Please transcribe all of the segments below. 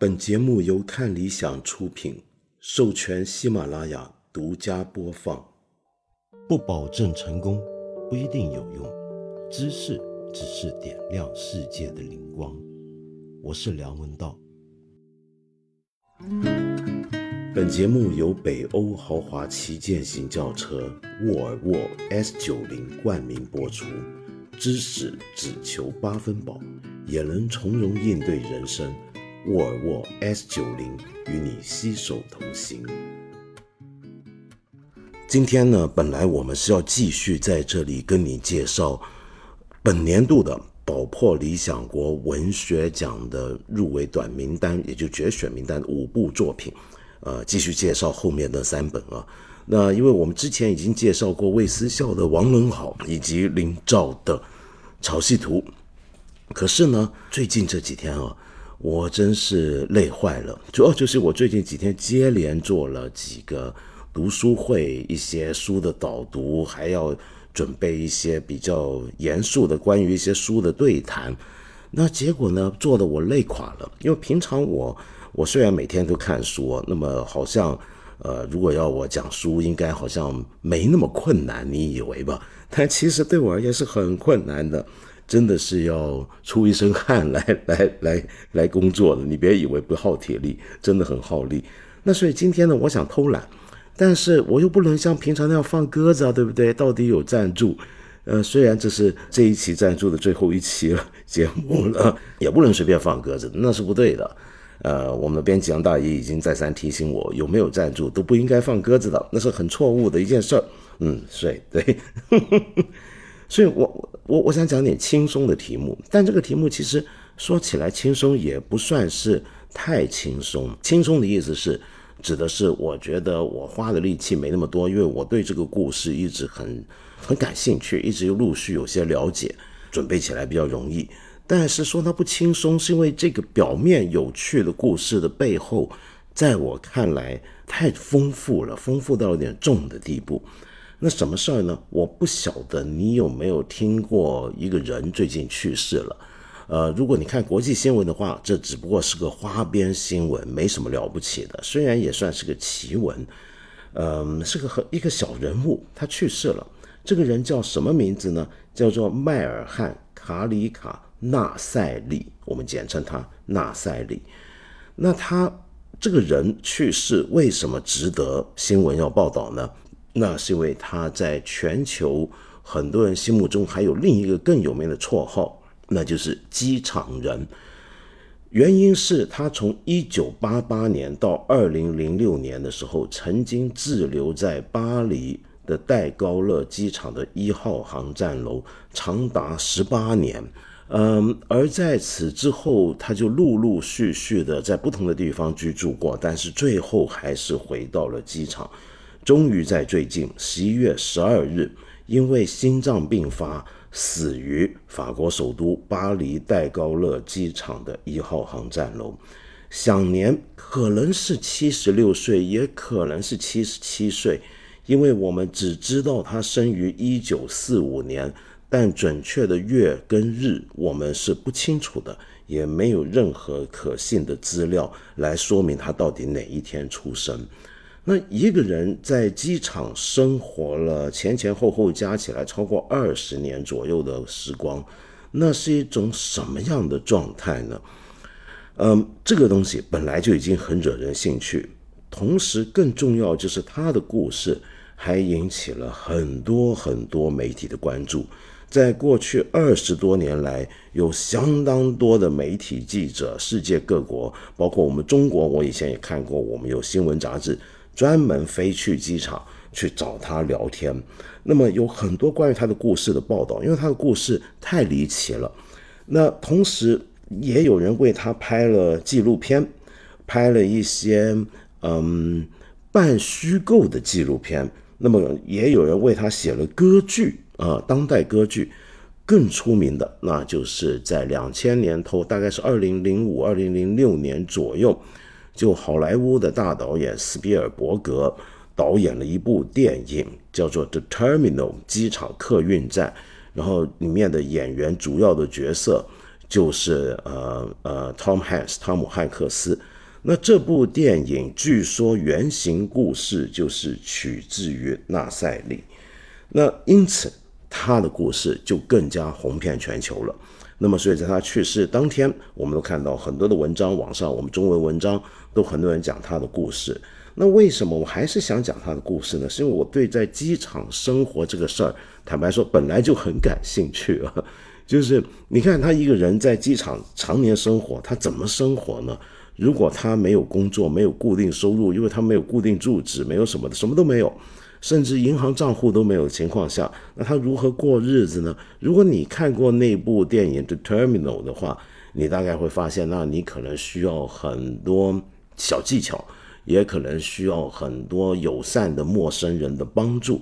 本节目由看理想出品，授权喜马拉雅独家播放。不保证成功，不一定有用。知识只是点亮世界的灵光。我是梁文道。本节目由北欧豪华旗舰型轿车沃尔沃 S90 冠名播出。知识只求八分饱，也能从容应对人生。沃尔沃 S 九零与你携手同行。今天呢，本来我们是要继续在这里跟你介绍本年度的宝珀理想国文学奖的入围短名单，也就决选名单五部作品，呃，继续介绍后面的三本啊。那因为我们之前已经介绍过魏思孝的《王伦好》以及林兆的《潮汐图》，可是呢，最近这几天啊。我真是累坏了，主要就是我最近几天接连做了几个读书会，一些书的导读，还要准备一些比较严肃的关于一些书的对谈。那结果呢，做的我累垮了。因为平常我我虽然每天都看书，那么好像呃，如果要我讲书，应该好像没那么困难，你以为吧？但其实对我而言是很困难的。真的是要出一身汗来来来来工作的，你别以为不耗体力，真的很耗力。那所以今天呢，我想偷懒，但是我又不能像平常那样放鸽子啊，对不对？到底有赞助，呃，虽然这是这一期赞助的最后一期了节目了，也不能随便放鸽子，那是不对的。呃，我们的编辑杨大爷已经再三提醒我，有没有赞助都不应该放鸽子的，那是很错误的一件事儿。嗯，所以对。所以，我我我想讲点轻松的题目，但这个题目其实说起来轻松也不算是太轻松。轻松的意思是，指的是我觉得我花的力气没那么多，因为我对这个故事一直很很感兴趣，一直陆续有些了解，准备起来比较容易。但是说它不轻松，是因为这个表面有趣的故事的背后，在我看来太丰富了，丰富到有点重的地步。那什么事儿呢？我不晓得你有没有听过一个人最近去世了。呃，如果你看国际新闻的话，这只不过是个花边新闻，没什么了不起的。虽然也算是个奇闻，嗯，是个和一个小人物，他去世了。这个人叫什么名字呢？叫做迈尔汉·卡里卡纳塞利，我们简称他纳塞利。那他这个人去世，为什么值得新闻要报道呢？那是因为他在全球很多人心目中还有另一个更有名的绰号，那就是机场人。原因是他从一九八八年到二零零六年的时候，曾经滞留在巴黎的戴高乐机场的一号航站楼长达十八年。嗯，而在此之后，他就陆陆续续的在不同的地方居住过，但是最后还是回到了机场。终于在最近十一月十二日，因为心脏病发死于法国首都巴黎戴高乐机场的一号航站楼，享年可能是七十六岁，也可能是七十七岁，因为我们只知道他生于一九四五年，但准确的月跟日我们是不清楚的，也没有任何可信的资料来说明他到底哪一天出生。那一个人在机场生活了前前后后加起来超过二十年左右的时光，那是一种什么样的状态呢？嗯，这个东西本来就已经很惹人兴趣，同时更重要就是他的故事还引起了很多很多媒体的关注。在过去二十多年来，有相当多的媒体记者，世界各国，包括我们中国，我以前也看过，我们有新闻杂志。专门飞去机场去找他聊天，那么有很多关于他的故事的报道，因为他的故事太离奇了。那同时也有人为他拍了纪录片，拍了一些嗯半虚构的纪录片。那么也有人为他写了歌剧啊，当代歌剧。更出名的，那就是在两千年头，大概是二零零五、二零零六年左右。就好莱坞的大导演斯皮尔伯格导演了一部电影，叫做《The Terminal》机场客运站，然后里面的演员主要的角色就是呃呃 Tom Hanks 汤姆汉克斯。那这部电影据说原型故事就是取自于纳赛利，那因此他的故事就更加红遍全球了。那么，所以在他去世当天，我们都看到很多的文章，网上我们中文文章都很多人讲他的故事。那为什么我还是想讲他的故事呢？是因为我对在机场生活这个事儿，坦白说本来就很感兴趣啊。就是你看他一个人在机场常年生活，他怎么生活呢？如果他没有工作，没有固定收入，因为他没有固定住址，没有什么的，什么都没有。甚至银行账户都没有的情况下，那他如何过日子呢？如果你看过那部电影《The Terminal》的话，你大概会发现，那你可能需要很多小技巧，也可能需要很多友善的陌生人的帮助。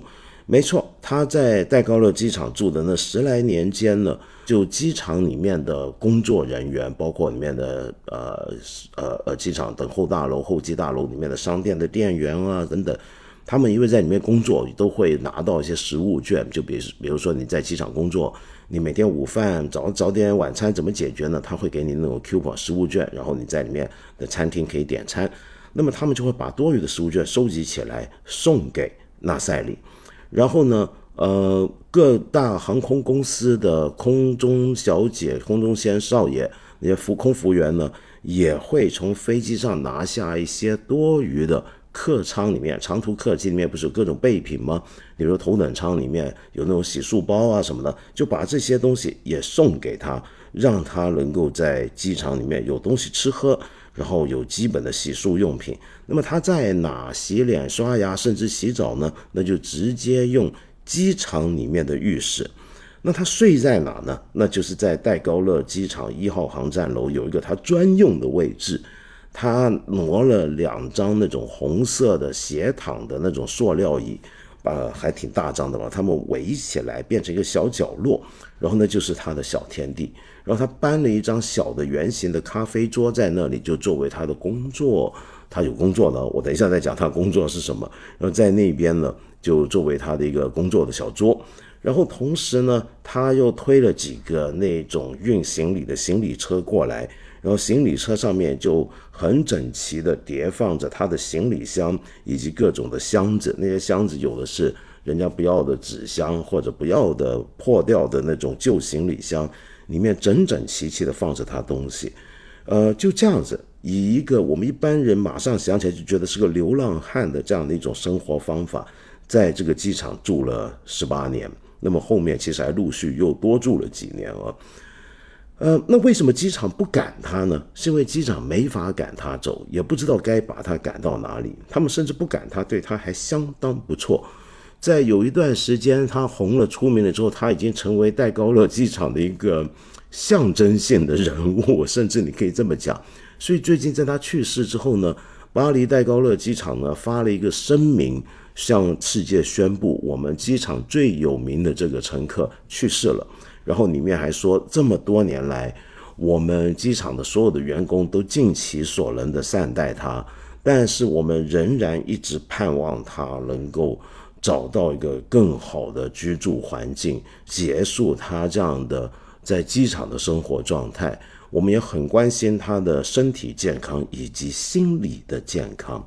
没错，他在戴高乐机场住的那十来年间呢，就机场里面的工作人员，包括里面的呃呃呃机场等候大楼、候机大楼里面的商店的店员啊等等。他们因为在里面工作，都会拿到一些食物券。就比，比如说你在机场工作，你每天午饭、早早点、晚餐怎么解决呢？他会给你那种 coupon 食物券，然后你在里面的餐厅可以点餐。那么他们就会把多余的食物券收集起来送给纳赛里。然后呢，呃，各大航空公司的空中小姐、空中先少爷那些服空服务员呢，也会从飞机上拿下一些多余的。客舱里面，长途客机里面不是有各种备品吗？比如头等舱里面有那种洗漱包啊什么的，就把这些东西也送给他，让他能够在机场里面有东西吃喝，然后有基本的洗漱用品。那么他在哪洗脸、刷牙，甚至洗澡呢？那就直接用机场里面的浴室。那他睡在哪呢？那就是在戴高乐机场一号航站楼有一个他专用的位置。他挪了两张那种红色的斜躺的那种塑料椅，呃，还挺大张的吧？他们围起来变成一个小角落，然后呢就是他的小天地。然后他搬了一张小的圆形的咖啡桌在那里，就作为他的工作。他有工作了，我等一下再讲他工作是什么。然后在那边呢，就作为他的一个工作的小桌。然后同时呢，他又推了几个那种运行李的行李车过来。然后行李车上面就很整齐地叠放着他的行李箱以及各种的箱子，那些箱子有的是人家不要的纸箱或者不要的破掉的那种旧行李箱，里面整整齐齐地放着他东西，呃，就这样子，以一个我们一般人马上想起来就觉得是个流浪汉的这样的一种生活方法，在这个机场住了十八年，那么后面其实还陆续又多住了几年啊。呃，那为什么机场不赶他呢？是因为机场没法赶他走，也不知道该把他赶到哪里。他们甚至不赶他，对他还相当不错。在有一段时间他红了、出名了之后，他已经成为戴高乐机场的一个象征性的人物，甚至你可以这么讲。所以最近在他去世之后呢，巴黎戴高乐机场呢发了一个声明，向世界宣布，我们机场最有名的这个乘客去世了。然后里面还说，这么多年来，我们机场的所有的员工都尽其所能的善待他，但是我们仍然一直盼望他能够找到一个更好的居住环境，结束他这样的在机场的生活状态。我们也很关心他的身体健康以及心理的健康。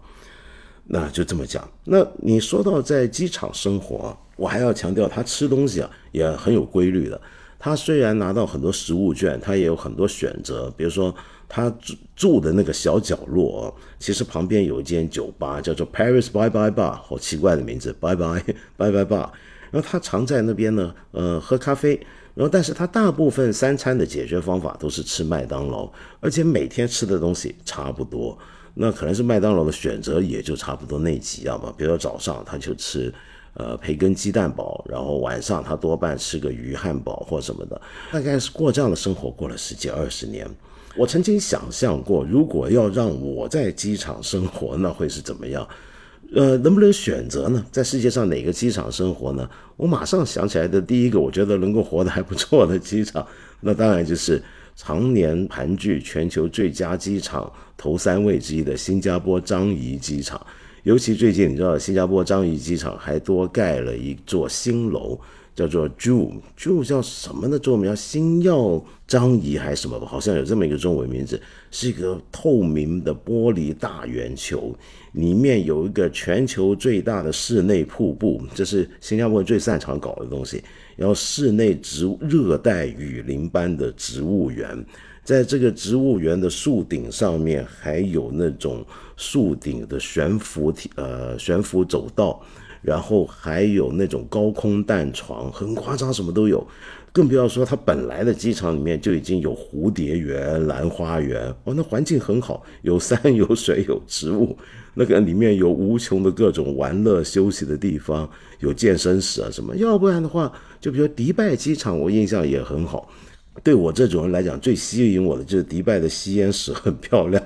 那就这么讲。那你说到在机场生活，我还要强调，他吃东西啊也很有规律的。他虽然拿到很多食物券，他也有很多选择。比如说，他住住的那个小角落，其实旁边有一间酒吧，叫做 Paris Bye Bye Bar，好奇怪的名字，Bye Bye Bye Bye Bar。然后他常在那边呢，呃，喝咖啡。然后，但是他大部分三餐的解决方法都是吃麦当劳，而且每天吃的东西差不多。那可能是麦当劳的选择也就差不多那几样吧。比如说早上他就吃。呃，培根鸡蛋堡，然后晚上他多半吃个鱼汉堡或什么的，大概是过这样的生活过了十几二十年。我曾经想象过，如果要让我在机场生活，那会是怎么样？呃，能不能选择呢？在世界上哪个机场生活呢？我马上想起来的第一个，我觉得能够活得还不错的机场，那当然就是常年盘踞全球最佳机场头三位之一的新加坡樟宜机场。尤其最近，你知道新加坡樟宜机场还多盖了一座新楼，叫做 Jew，Jew 叫什么呢？中文名叫星耀张仪还是什么吧？好像有这么一个中文名字，是一个透明的玻璃大圆球，里面有一个全球最大的室内瀑布，这是新加坡最擅长搞的东西。然后室内植物热带雨林般的植物园，在这个植物园的树顶上面还有那种树顶的悬浮体呃悬浮走道。然后还有那种高空弹床，很夸张，什么都有。更不要说它本来的机场里面就已经有蝴蝶园、兰花园，哦，那环境很好，有山有水有植物，那个里面有无穷的各种玩乐休息的地方，有健身室啊什么。要不然的话，就比如迪拜机场，我印象也很好。对我这种人来讲，最吸引我的就是迪拜的吸烟室很漂亮。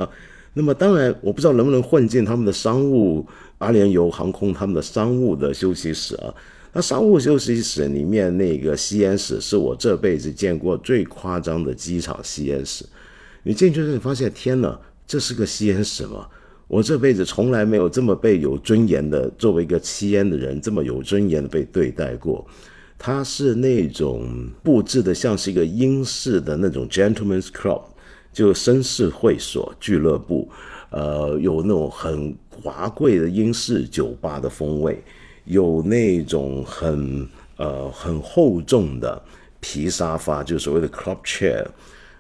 那么当然，我不知道能不能混进他们的商务。阿联酋航空他们的商务的休息室啊，那商务休息室里面那个吸烟室是我这辈子见过最夸张的机场吸烟室。你进去之后，你发现天哪，这是个吸烟室吗？我这辈子从来没有这么被有尊严的作为一个吸烟的人这么有尊严的被对待过。它是那种布置的像是一个英式的那种 gentlemen's club，就绅士会所俱乐部。呃，有那种很华贵的英式酒吧的风味，有那种很呃很厚重的皮沙发，就所谓的 club chair，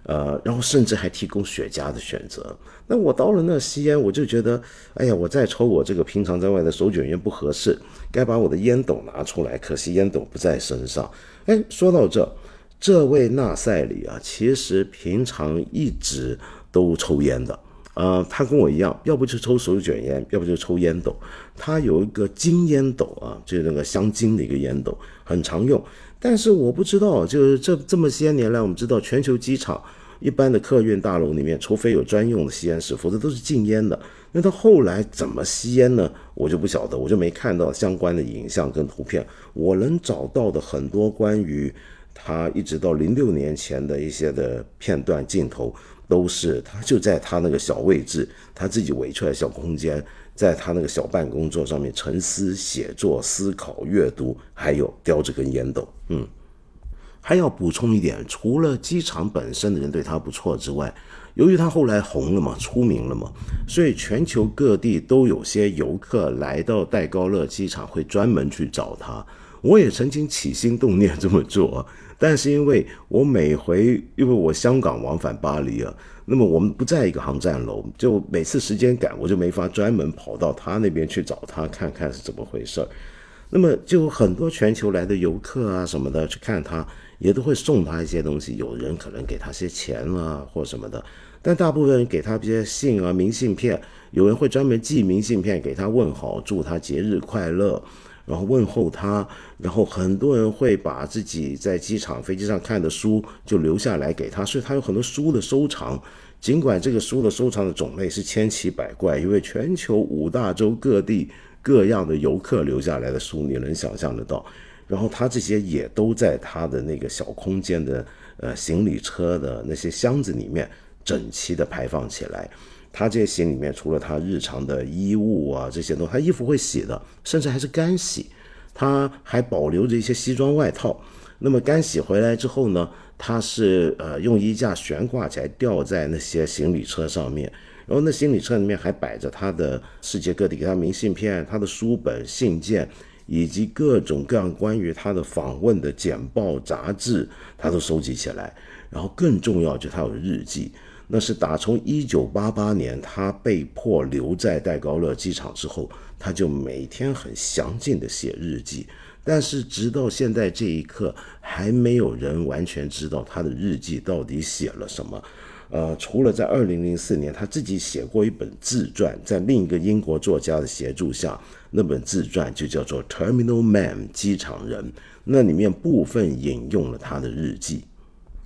呃，然后甚至还提供雪茄的选择。那我到了那吸烟，我就觉得，哎呀，我再抽我这个平常在外的手卷烟不合适，该把我的烟斗拿出来，可惜烟斗不在身上。哎，说到这，这位纳赛里啊，其实平常一直都抽烟的。呃，他跟我一样，要不就抽手卷烟，要不就抽烟斗。他有一个金烟斗啊，就是那个镶金的一个烟斗，很常用。但是我不知道，就是这这么些年来，我们知道全球机场一般的客运大楼里面，除非有专用的吸烟室，否则都是禁烟的。那他后来怎么吸烟呢？我就不晓得，我就没看到相关的影像跟图片。我能找到的很多关于他一直到零六年前的一些的片段镜头。都是他就在他那个小位置，他自己围出来小空间，在他那个小办公桌上面沉思、写作、思考、阅读，还有叼着根烟斗。嗯，还要补充一点，除了机场本身的人对他不错之外，由于他后来红了嘛，出名了嘛，所以全球各地都有些游客来到戴高乐机场会专门去找他。我也曾经起心动念这么做。但是因为我每回因为我香港往返巴黎啊，那么我们不在一个航站楼，就每次时间赶，我就没法专门跑到他那边去找他看看是怎么回事儿。那么就很多全球来的游客啊什么的去看他，也都会送他一些东西，有人可能给他些钱啊或什么的，但大部分人给他一些信啊明信片，有人会专门寄明信片给他问好，祝他节日快乐。然后问候他，然后很多人会把自己在机场、飞机上看的书就留下来给他，所以他有很多书的收藏。尽管这个书的收藏的种类是千奇百怪，因为全球五大洲各地各样的游客留下来的书，你能想象得到。然后他这些也都在他的那个小空间的呃行李车的那些箱子里面整齐的排放起来。他这些行李里面，除了他日常的衣物啊这些东西，他衣服会洗的，甚至还是干洗。他还保留着一些西装外套。那么干洗回来之后呢，他是呃用衣架悬挂起来，吊在那些行李车上面。然后那行李车里面还摆着他的世界各地给他明信片、他的书本、信件，以及各种各样关于他的访问的简报、杂志，他都收集起来。然后更重要就是他有日记。那是打从一九八八年他被迫留在戴高乐机场之后，他就每天很详尽的写日记。但是直到现在这一刻，还没有人完全知道他的日记到底写了什么。呃，除了在二零零四年他自己写过一本自传，在另一个英国作家的协助下，那本自传就叫做《Terminal Man》机场人，那里面部分引用了他的日记。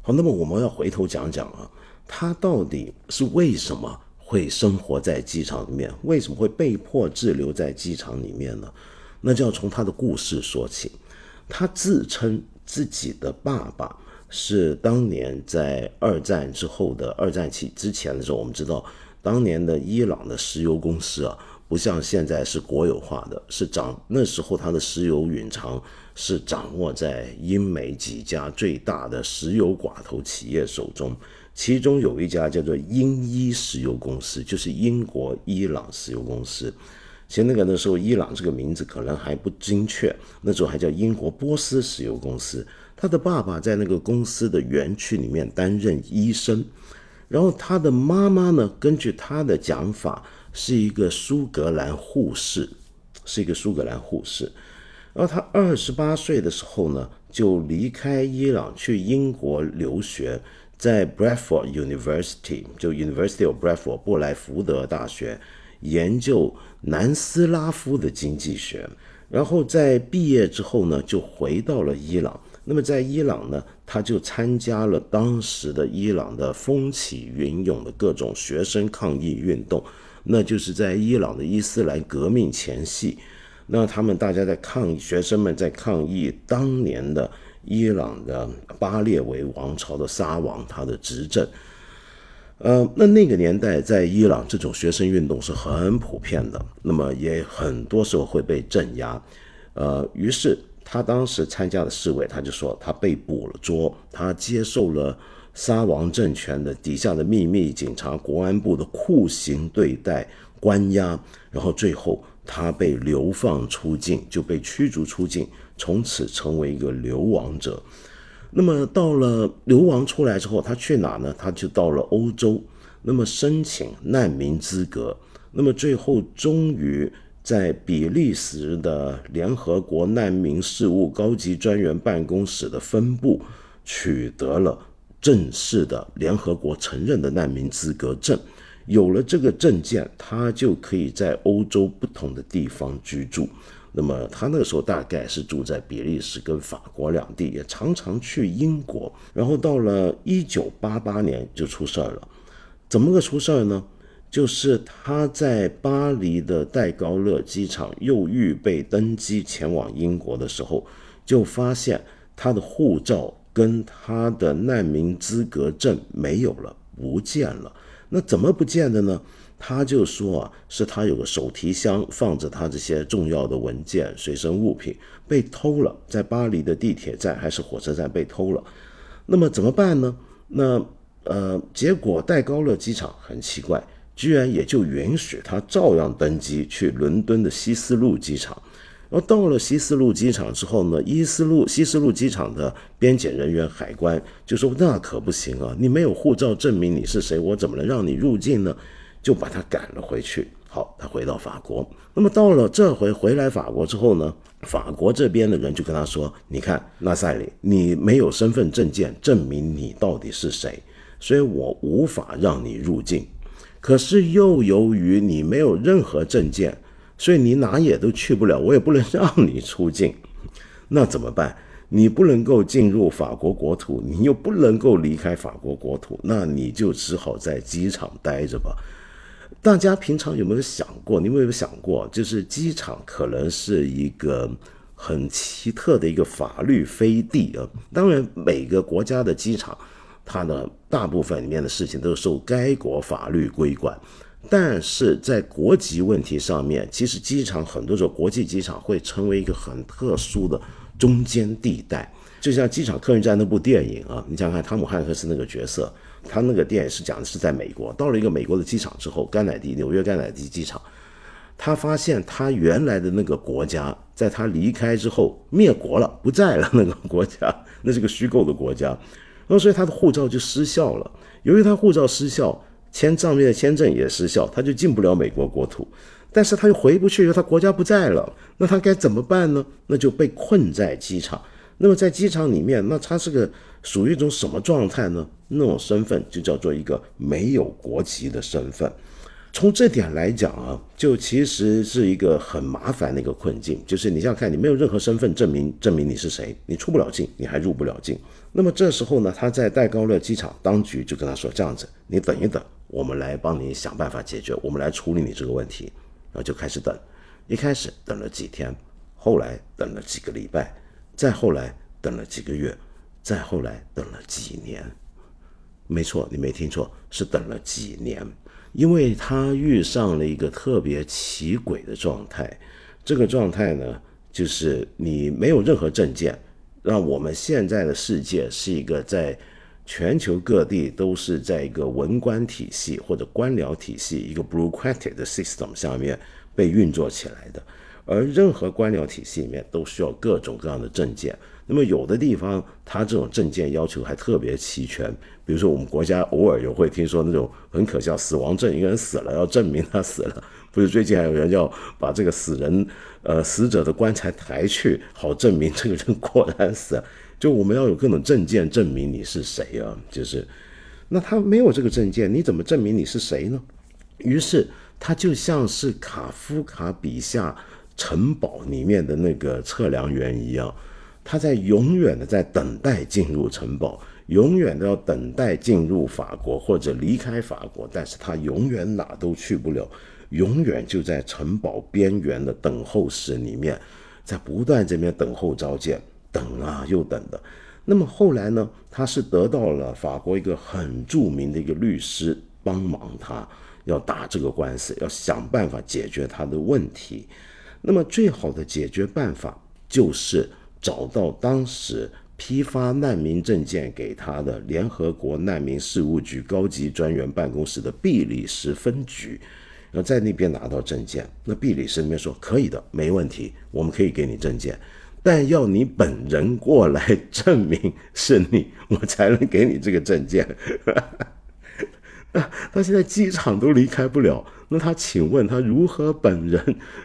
好，那么我们要回头讲讲啊。他到底是为什么会生活在机场里面？为什么会被迫滞留在机场里面呢？那就要从他的故事说起。他自称自己的爸爸是当年在二战之后的二战起之前的时候，我们知道当年的伊朗的石油公司啊，不像现在是国有化的，是掌那时候他的石油蕴藏是掌握在英美几家最大的石油寡头企业手中，其中有一家叫做英伊石油公司，就是英国伊朗石油公司。其实那个那时候伊朗这个名字可能还不精确，那时候还叫英国波斯石油公司。他的爸爸在那个公司的园区里面担任医生，然后他的妈妈呢，根据他的讲法，是一个苏格兰护士，是一个苏格兰护士。然后他二十八岁的时候呢，就离开伊朗去英国留学，在 Bradford University 就 University of Bradford 布莱福德大学研究南斯拉夫的经济学。然后在毕业之后呢，就回到了伊朗。那么在伊朗呢，他就参加了当时的伊朗的风起云涌的各种学生抗议运动，那就是在伊朗的伊斯兰革命前夕。那他们大家在抗议，学生们在抗议当年的伊朗的巴列维王朝的沙王他的执政。呃，那那个年代在伊朗这种学生运动是很普遍的，那么也很多时候会被镇压。呃，于是他当时参加的示威，他就说他被捕了捉，他接受了沙王政权的底下的秘密警察国安部的酷刑对待、关押，然后最后。他被流放出境，就被驱逐出境，从此成为一个流亡者。那么到了流亡出来之后，他去哪呢？他就到了欧洲，那么申请难民资格。那么最后终于在比利时的联合国难民事务高级专员办公室的分部取得了正式的联合国承认的难民资格证。有了这个证件，他就可以在欧洲不同的地方居住。那么他那个时候大概是住在比利时跟法国两地，也常常去英国。然后到了一九八八年就出事儿了，怎么个出事儿呢？就是他在巴黎的戴高乐机场又预备登机前往英国的时候，就发现他的护照跟他的难民资格证没有了，不见了。那怎么不见的呢？他就说啊，是他有个手提箱放着他这些重要的文件、随身物品被偷了，在巴黎的地铁站还是火车站被偷了。那么怎么办呢？那呃，结果戴高乐机场很奇怪，居然也就允许他照样登机去伦敦的希斯路机场。然后到了希斯路机场之后呢，伊斯路希斯路机场的边检人员海关就说：“那可不行啊，你没有护照证明你是谁，我怎么能让你入境呢？”就把他赶了回去。好，他回到法国。那么到了这回回来法国之后呢，法国这边的人就跟他说：“你看，纳赛里，你没有身份证件证明你到底是谁，所以我无法让你入境。可是又由于你没有任何证件。”所以你哪也都去不了，我也不能让你出境，那怎么办？你不能够进入法国国土，你又不能够离开法国国土，那你就只好在机场待着吧。大家平常有没有想过？你有没有想过，就是机场可能是一个很奇特的一个法律飞地啊？当然，每个国家的机场，它的大部分里面的事情都受该国法律规管。但是在国籍问题上面，其实机场很多种国际机场会成为一个很特殊的中间地带，就像《机场客运站》那部电影啊，你想想看，汤姆汉克斯那个角色，他那个电影是讲的是在美国，到了一个美国的机场之后，甘乃迪纽约甘乃迪机场，他发现他原来的那个国家，在他离开之后灭国了，不在了，那个国家那是个虚构的国家，然后所以他的护照就失效了，由于他护照失效。签藏面的签证也失效，他就进不了美国国土，但是他又回不去，因为他国家不在了，那他该怎么办呢？那就被困在机场。那么在机场里面，那他是个属于一种什么状态呢？那种身份就叫做一个没有国籍的身份。从这点来讲啊，就其实是一个很麻烦的一个困境，就是你想想看，你没有任何身份证明证明你是谁，你出不了境，你还入不了境。那么这时候呢，他在戴高乐机场当局就跟他说：“这样子，你等一等。”我们来帮你想办法解决，我们来处理你这个问题，然后就开始等，一开始等了几天，后来等了几个礼拜，再后来等了几个月，再后来等了几年。没错，你没听错，是等了几年，因为他遇上了一个特别奇诡的状态，这个状态呢。就是你没有任何证件，让我们现在的世界是一个在全球各地都是在一个文官体系或者官僚体系一个 bureaucratic 的 system 下面被运作起来的，而任何官僚体系里面都需要各种各样的证件。那么有的地方，它这种证件要求还特别齐全。比如说，我们国家偶尔也会听说那种很可笑，死亡证，一个人死了要证明他死了。不是最近还有人要把这个死人，呃，死者的棺材抬去，好证明这个人果然死了。就我们要有各种证件证明你是谁啊？就是，那他没有这个证件，你怎么证明你是谁呢？于是他就像是卡夫卡笔下城堡里面的那个测量员一样。他在永远的在等待进入城堡，永远都要等待进入法国或者离开法国，但是他永远哪都去不了，永远就在城堡边缘的等候室里面，在不断这边等候召见，等啊又等的。那么后来呢，他是得到了法国一个很著名的一个律师帮忙，他要打这个官司，要想办法解决他的问题。那么最好的解决办法就是。找到当时批发难民证件给他的联合国难民事务局高级专员办公室的比利时分局，要在那边拿到证件。那比利时那边说可以的，没问题，我们可以给你证件，但要你本人过来证明是你，我才能给你这个证件。那他现在机场都离开不了，那他请问他如何本人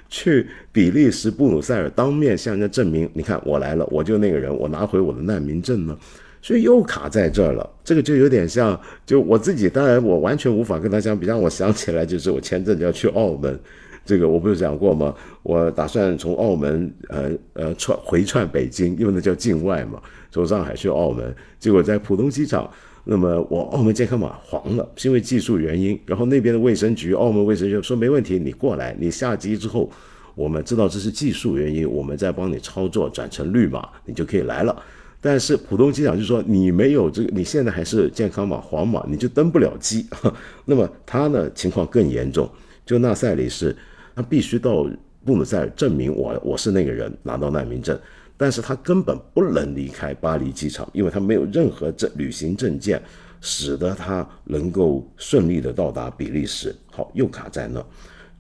去比利时布鲁塞尔当面向人家证明？你看我来了，我就那个人，我拿回我的难民证呢？所以又卡在这儿了。这个就有点像，就我自己，当然我完全无法跟他相比。让我想起来，就是我前阵子要去澳门，这个我不是讲过吗？我打算从澳门呃呃串回串北京，因为那叫境外嘛，从上海去澳门，结果在浦东机场。那么我澳门健康码黄了，是因为技术原因。然后那边的卫生局，澳门卫生局说没问题，你过来，你下机之后，我们知道这是技术原因，我们再帮你操作转成绿码，你就可以来了。但是浦东机场就说你没有这个，你现在还是健康码黄码，你就登不了机。那么他呢情况更严重，就纳赛里是，他必须到布鲁塞尔证明我我是那个人，拿到难民证。但是他根本不能离开巴黎机场，因为他没有任何证旅行证件，使得他能够顺利的到达比利时。好，又卡在那。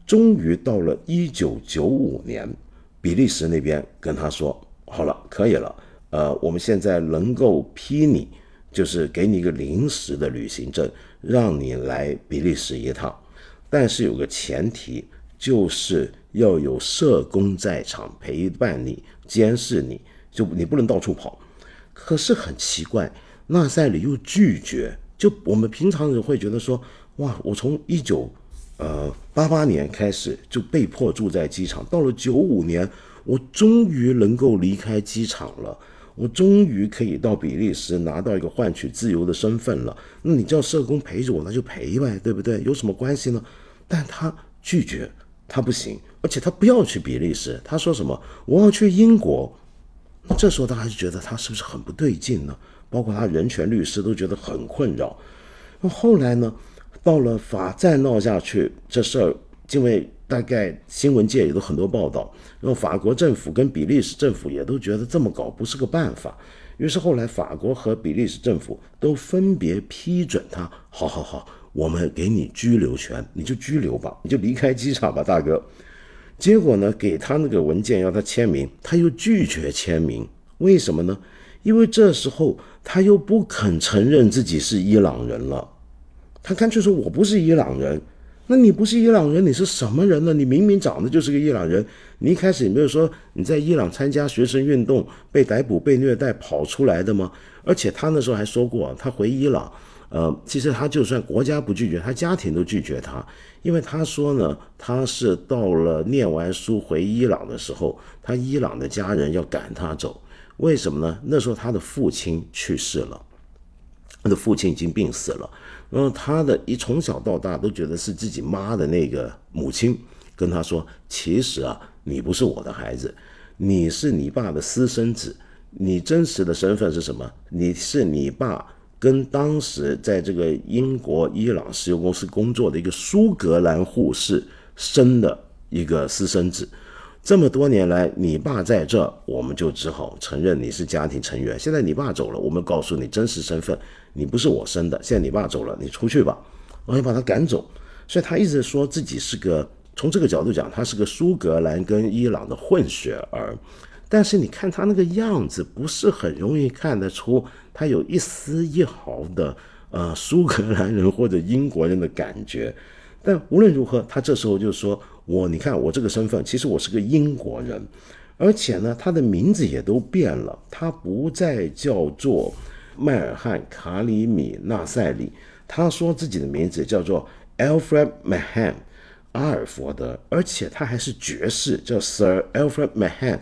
终于到了一九九五年，比利时那边跟他说：“好了，可以了。呃，我们现在能够批你，就是给你一个临时的旅行证，让你来比利时一趟。但是有个前提，就是要有社工在场陪伴你。”监视你，就你不能到处跑。可是很奇怪，纳赛里又拒绝。就我们平常人会觉得说，哇，我从一九呃八八年开始就被迫住在机场，到了九五年，我终于能够离开机场了，我终于可以到比利时拿到一个换取自由的身份了。那你叫社工陪着我，那就陪呗，对不对？有什么关系呢？但他拒绝，他不行。而且他不要去比利时，他说什么？我要去英国。这时候他还是觉得他是不是很不对劲呢？包括他人权律师都觉得很困扰。那后来呢？到了法再闹下去，这事儿因为大概新闻界也都很多报道，然后法国政府跟比利时政府也都觉得这么搞不是个办法。于是后来法国和比利时政府都分别批准他，好好好，我们给你居留权，你就居留吧，你就离开机场吧，大哥。结果呢，给他那个文件要他签名，他又拒绝签名。为什么呢？因为这时候他又不肯承认自己是伊朗人了。他干脆说：“我不是伊朗人。”那你不是伊朗人，你是什么人呢？你明明长得就是个伊朗人。你一开始也没有说你在伊朗参加学生运动被逮捕被虐待跑出来的吗？而且他那时候还说过，他回伊朗。呃，其实他就算国家不拒绝，他家庭都拒绝他，因为他说呢，他是到了念完书回伊朗的时候，他伊朗的家人要赶他走，为什么呢？那时候他的父亲去世了，他的父亲已经病死了，然后他的一从小到大都觉得是自己妈的那个母亲跟他说，其实啊，你不是我的孩子，你是你爸的私生子，你真实的身份是什么？你是你爸。跟当时在这个英国伊朗石油公司工作的一个苏格兰护士生的一个私生子，这么多年来，你爸在这，我们就只好承认你是家庭成员。现在你爸走了，我们告诉你真实身份，你不是我生的。现在你爸走了，你出去吧，我要把他赶走。所以他一直说自己是个，从这个角度讲，他是个苏格兰跟伊朗的混血儿。但是你看他那个样子，不是很容易看得出他有一丝一毫的呃苏格兰人或者英国人的感觉。但无论如何，他这时候就说。我你看我这个身份，其实我是个英国人，而且呢，他的名字也都变了，他不再叫做迈尔汉·卡里米纳塞里，他说自己的名字叫做 Alfred Mahan，阿尔佛德，而且他还是爵士，叫 Sir Alfred Mahan。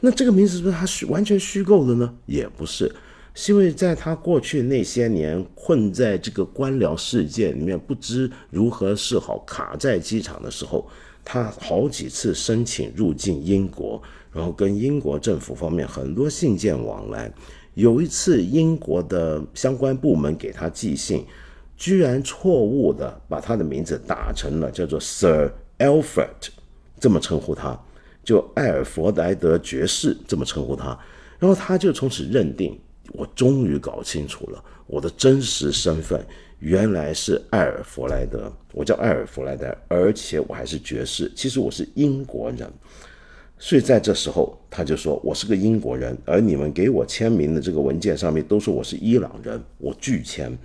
那这个名字是不是他虚完全虚构的呢？也不是，是因为在他过去那些年困在这个官僚世界里面，不知如何是好，卡在机场的时候。他好几次申请入境英国，然后跟英国政府方面很多信件往来。有一次，英国的相关部门给他寄信，居然错误的把他的名字打成了叫做 Sir Alfred，这么称呼他，就艾尔弗莱德爵士这么称呼他。然后他就从此认定，我终于搞清楚了我的真实身份。原来是艾尔弗莱德，我叫艾尔弗莱德，而且我还是爵士。其实我是英国人，所以在这时候他就说我是个英国人，而你们给我签名的这个文件上面都说我是伊朗人，我拒签，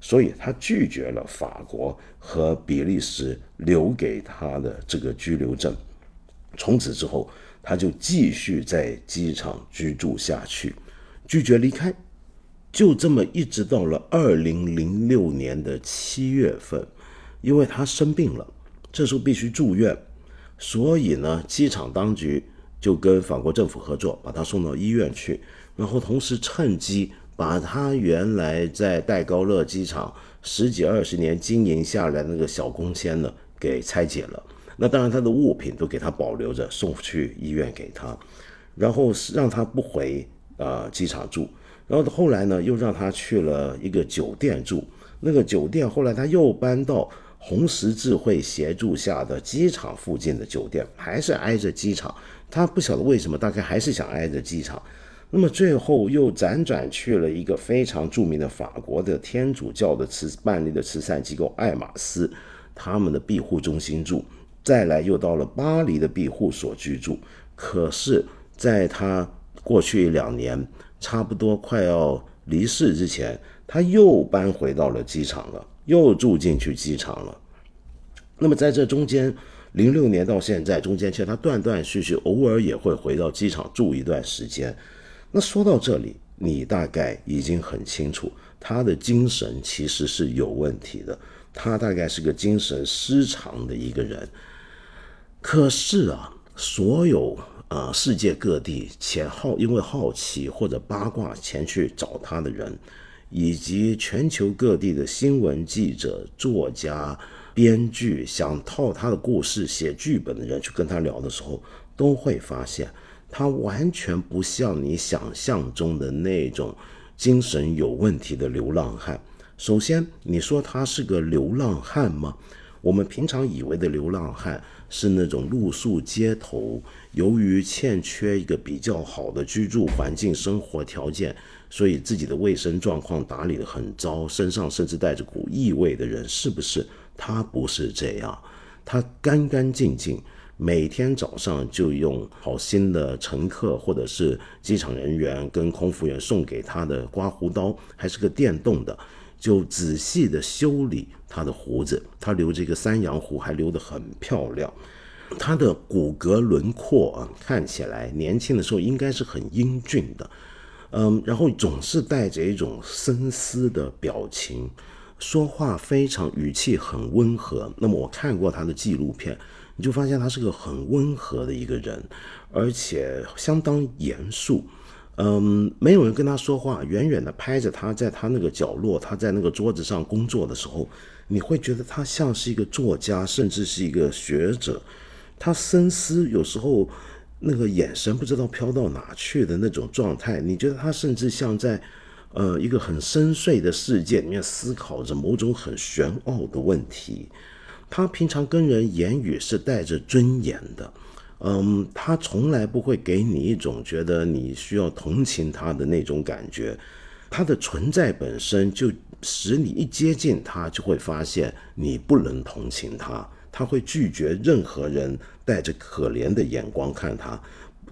所以他拒绝了法国和比利时留给他的这个居留证。从此之后，他就继续在机场居住下去，拒绝离开。就这么一直到了二零零六年的七月份，因为他生病了，这时候必须住院，所以呢，机场当局就跟法国政府合作，把他送到医院去，然后同时趁机把他原来在戴高乐机场十几二十年经营下来那个小公签呢给拆解了。那当然，他的物品都给他保留着，送去医院给他，然后让他不回呃机场住。然后后来呢，又让他去了一个酒店住。那个酒店后来他又搬到红十字会协助下的机场附近的酒店，还是挨着机场。他不晓得为什么，大概还是想挨着机场。那么最后又辗转去了一个非常著名的法国的天主教的慈办理的慈善机构爱马仕他们的庇护中心住。再来又到了巴黎的庇护所居住。可是，在他过去两年。差不多快要离世之前，他又搬回到了机场了，又住进去机场了。那么在这中间，零六年到现在中间，其实他断断续续，偶尔也会回到机场住一段时间。那说到这里，你大概已经很清楚，他的精神其实是有问题的，他大概是个精神失常的一个人。可是啊，所有。啊，世界各地前好因为好奇或者八卦前去找他的人，以及全球各地的新闻记者、作家、编剧想套他的故事写剧本的人去跟他聊的时候，都会发现他完全不像你想象中的那种精神有问题的流浪汉。首先，你说他是个流浪汉吗？我们平常以为的流浪汉是那种露宿街头。由于欠缺一个比较好的居住环境、生活条件，所以自己的卫生状况打理得很糟，身上甚至带着股异味的人，是不是？他不是这样，他干干净净，每天早上就用好心的乘客或者是机场人员跟空服员送给他的刮胡刀，还是个电动的，就仔细的修理他的胡子。他留这个山羊胡，还留得很漂亮。他的骨骼轮廓啊，看起来年轻的时候应该是很英俊的，嗯，然后总是带着一种深思的表情，说话非常语气很温和。那么我看过他的纪录片，你就发现他是个很温和的一个人，而且相当严肃。嗯，没有人跟他说话，远远的拍着他在他那个角落，他在那个桌子上工作的时候，你会觉得他像是一个作家，甚至是一个学者。他深思，有时候那个眼神不知道飘到哪去的那种状态，你觉得他甚至像在呃一个很深邃的世界里面思考着某种很玄奥的问题。他平常跟人言语是带着尊严的，嗯，他从来不会给你一种觉得你需要同情他的那种感觉。他的存在本身就使你一接近他，就会发现你不能同情他。他会拒绝任何人带着可怜的眼光看他。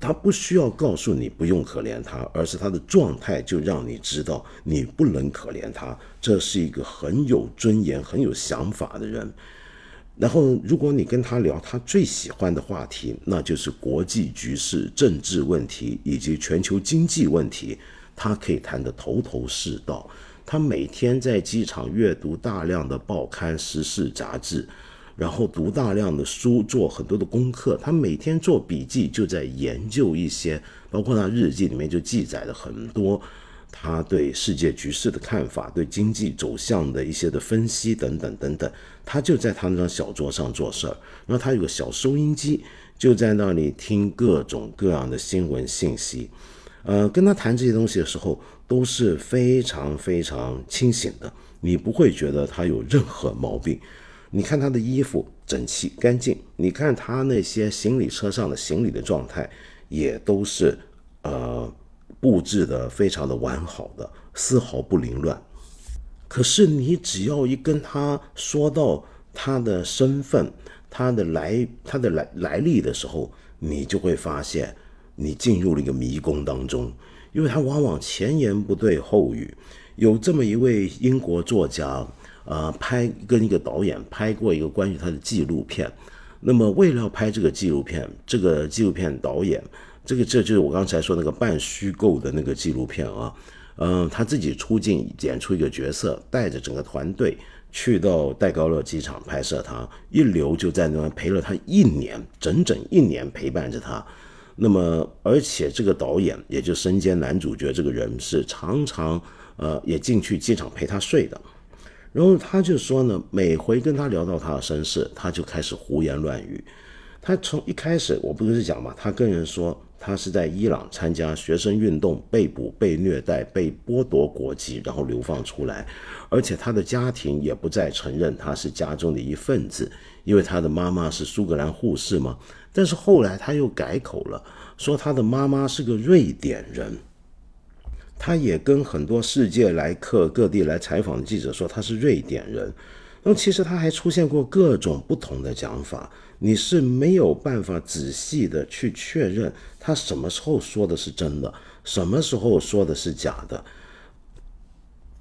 他不需要告诉你不用可怜他，而是他的状态就让你知道你不能可怜他。这是一个很有尊严、很有想法的人。然后，如果你跟他聊他最喜欢的话题，那就是国际局势、政治问题以及全球经济问题，他可以谈得头头是道。他每天在机场阅读大量的报刊、时事杂志，然后读大量的书，做很多的功课。他每天做笔记，就在研究一些，包括他日记里面就记载了很多。他对世界局势的看法，对经济走向的一些的分析等等等等，他就在他那张小桌上做事儿。然后他有个小收音机，就在那里听各种各样的新闻信息。呃，跟他谈这些东西的时候，都是非常非常清醒的，你不会觉得他有任何毛病。你看他的衣服整齐干净，你看他那些行李车上的行李的状态，也都是呃。布置的非常的完好的，丝毫不凌乱。可是你只要一跟他说到他的身份、他的来、他的来来历的时候，你就会发现你进入了一个迷宫当中，因为他往往前言不对后语。有这么一位英国作家，呃，拍跟一个导演拍过一个关于他的纪录片。那么为了要拍这个纪录片，这个纪录片导演。这个这就是我刚才说那个半虚构的那个纪录片啊，嗯，他自己出镜演出一个角色，带着整个团队去到戴高乐机场拍摄，他一留就在那边陪了他一年，整整一年陪伴着他。那么，而且这个导演也就身兼男主角这个人是常常呃也进去机场陪他睡的。然后他就说呢，每回跟他聊到他的身世，他就开始胡言乱语。他从一开始我不是讲嘛，他跟人说。他是在伊朗参加学生运动被捕、被虐待、被剥夺国籍，然后流放出来，而且他的家庭也不再承认他是家中的一份子，因为他的妈妈是苏格兰护士嘛。但是后来他又改口了，说他的妈妈是个瑞典人。他也跟很多世界来客、各地来采访的记者说他是瑞典人。那么其实他还出现过各种不同的讲法。你是没有办法仔细的去确认他什么时候说的是真的，什么时候说的是假的。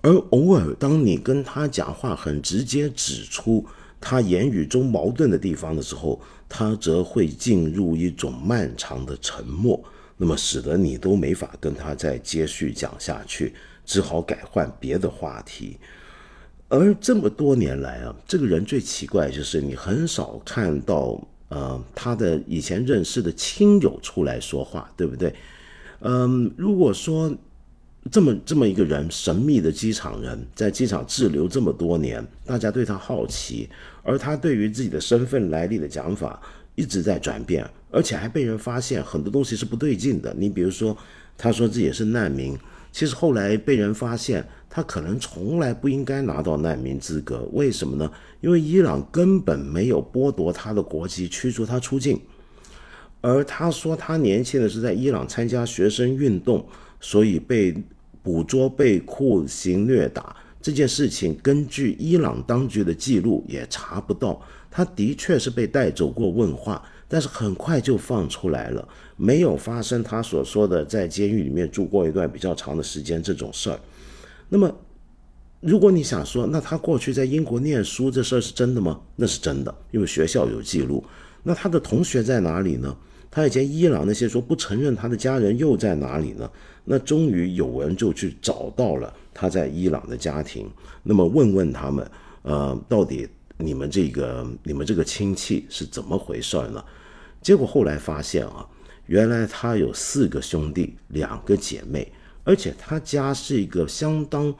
而偶尔，当你跟他讲话，很直接指出他言语中矛盾的地方的时候，他则会进入一种漫长的沉默，那么使得你都没法跟他再接续讲下去，只好改换别的话题。而这么多年来啊，这个人最奇怪就是你很少看到呃他的以前认识的亲友出来说话，对不对？嗯，如果说这么这么一个人神秘的机场人在机场滞留这么多年，大家对他好奇，而他对于自己的身份来历的讲法一直在转变，而且还被人发现很多东西是不对劲的。你比如说，他说自己是难民。其实后来被人发现，他可能从来不应该拿到难民资格。为什么呢？因为伊朗根本没有剥夺他的国籍，驱逐他出境。而他说他年轻的是在伊朗参加学生运动，所以被捕捉、被酷刑虐打这件事情，根据伊朗当局的记录也查不到。他的确是被带走过问话。但是很快就放出来了，没有发生他所说的在监狱里面住过一段比较长的时间这种事儿。那么，如果你想说，那他过去在英国念书这事儿是真的吗？那是真的，因为学校有记录。那他的同学在哪里呢？他以前伊朗那些说不承认他的家人又在哪里呢？那终于有人就去找到了他在伊朗的家庭，那么问问他们，呃，到底你们这个你们这个亲戚是怎么回事呢？结果后来发现啊，原来他有四个兄弟，两个姐妹，而且他家是一个相当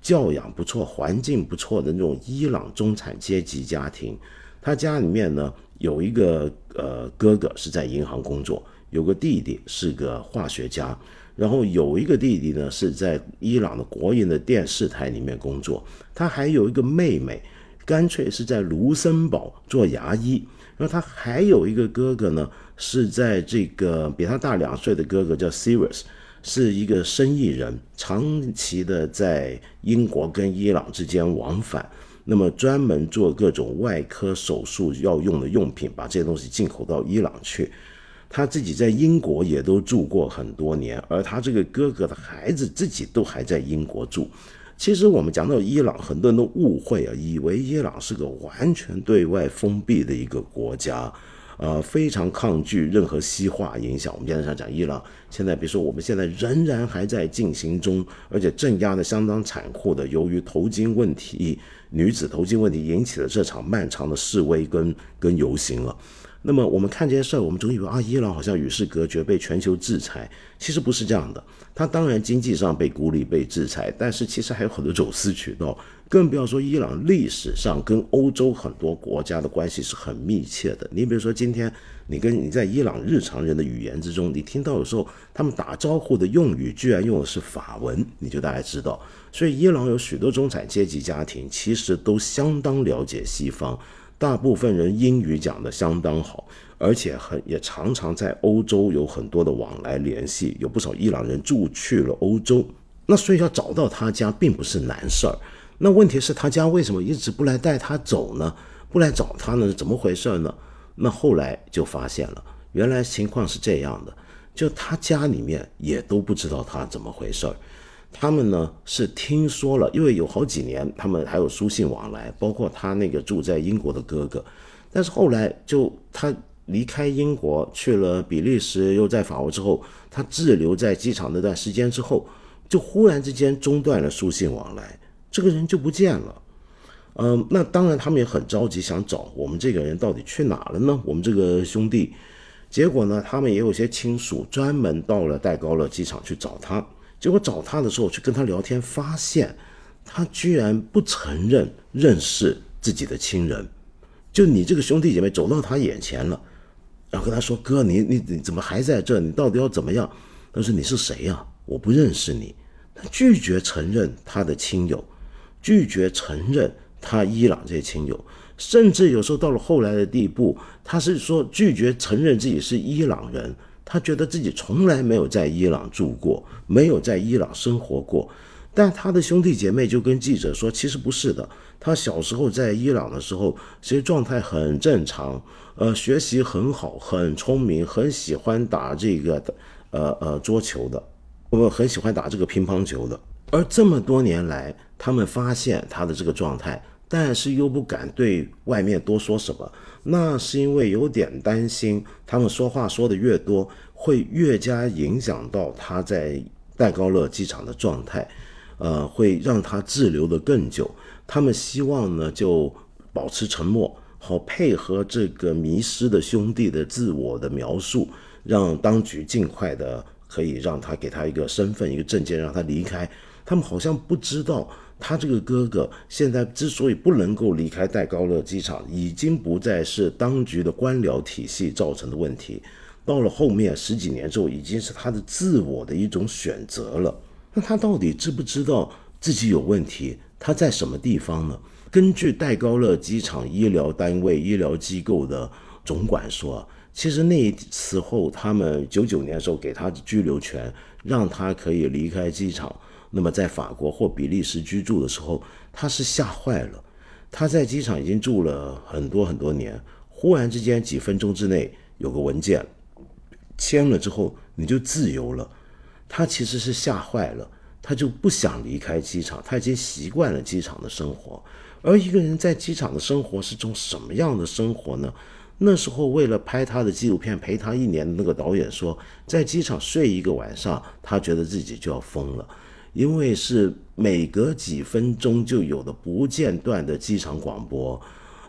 教养不错、环境不错的那种伊朗中产阶级家庭。他家里面呢有一个呃哥哥是在银行工作，有个弟弟是个化学家，然后有一个弟弟呢是在伊朗的国营的电视台里面工作，他还有一个妹妹。干脆是在卢森堡做牙医。然后他还有一个哥哥呢，是在这个比他大两岁的哥哥叫 Sirius，是一个生意人，长期的在英国跟伊朗之间往返，那么专门做各种外科手术要用的用品，把这些东西进口到伊朗去。他自己在英国也都住过很多年，而他这个哥哥的孩子自己都还在英国住。其实我们讲到伊朗，很多人都误会啊，以为伊朗是个完全对外封闭的一个国家，呃，非常抗拒任何西化影响。我们现在讲伊朗，现在比如说我们现在仍然还在进行中，而且镇压的相当残酷的，由于头巾问题、女子头巾问题引起了这场漫长的示威跟跟游行了。那么我们看这些事儿，我们总以为啊，伊朗好像与世隔绝，被全球制裁。其实不是这样的，它当然经济上被孤立、被制裁，但是其实还有很多走私渠道。更不要说伊朗历史上跟欧洲很多国家的关系是很密切的。你比如说，今天你跟你在伊朗日常人的语言之中，你听到有时候他们打招呼的用语居然用的是法文，你就大概知道。所以伊朗有许多中产阶级家庭，其实都相当了解西方。大部分人英语讲得相当好，而且很也常常在欧洲有很多的往来联系，有不少伊朗人住去了欧洲。那所以要找到他家并不是难事儿。那问题是，他家为什么一直不来带他走呢？不来找他呢？怎么回事呢？那后来就发现了，原来情况是这样的，就他家里面也都不知道他怎么回事儿。他们呢是听说了，因为有好几年他们还有书信往来，包括他那个住在英国的哥哥，但是后来就他离开英国去了比利时，又在法国之后，他滞留在机场那段时间之后，就忽然之间中断了书信往来，这个人就不见了。嗯，那当然他们也很着急，想找我们这个人到底去哪了呢？我们这个兄弟，结果呢，他们也有些亲属专门到了戴高乐机场去找他。结果找他的时候，去跟他聊天，发现他居然不承认认识自己的亲人。就你这个兄弟姐妹走到他眼前了，然后跟他说：“哥，你你你怎么还在这？你到底要怎么样？”他说：“你是谁呀？我不认识你。”他拒绝承认他的亲友，拒绝承认他伊朗这些亲友，甚至有时候到了后来的地步，他是说拒绝承认自己是伊朗人。他觉得自己从来没有在伊朗住过，没有在伊朗生活过，但他的兄弟姐妹就跟记者说，其实不是的。他小时候在伊朗的时候，其实状态很正常，呃，学习很好，很聪明，很喜欢打这个呃呃桌球的，我很喜欢打这个乒乓球的。而这么多年来，他们发现他的这个状态，但是又不敢对外面多说什么。那是因为有点担心，他们说话说的越多，会越加影响到他在戴高乐机场的状态，呃，会让他滞留的更久。他们希望呢，就保持沉默，好配合这个迷失的兄弟的自我的描述，让当局尽快的可以让他给他一个身份、一个证件，让他离开。他们好像不知道。他这个哥哥现在之所以不能够离开戴高乐机场，已经不再是当局的官僚体系造成的问题，到了后面十几年之后，已经是他的自我的一种选择了。那他到底知不知道自己有问题？他在什么地方呢？根据戴高乐机场医疗单位、医疗机构的总管说，其实那时候他们九九年的时候给他的居留权，让他可以离开机场。那么在法国或比利时居住的时候，他是吓坏了。他在机场已经住了很多很多年，忽然之间几分钟之内有个文件签了之后，你就自由了。他其实是吓坏了，他就不想离开机场，他已经习惯了机场的生活。而一个人在机场的生活是种什么样的生活呢？那时候为了拍他的纪录片，陪他一年的那个导演说，在机场睡一个晚上，他觉得自己就要疯了。因为是每隔几分钟就有的不间断的机场广播，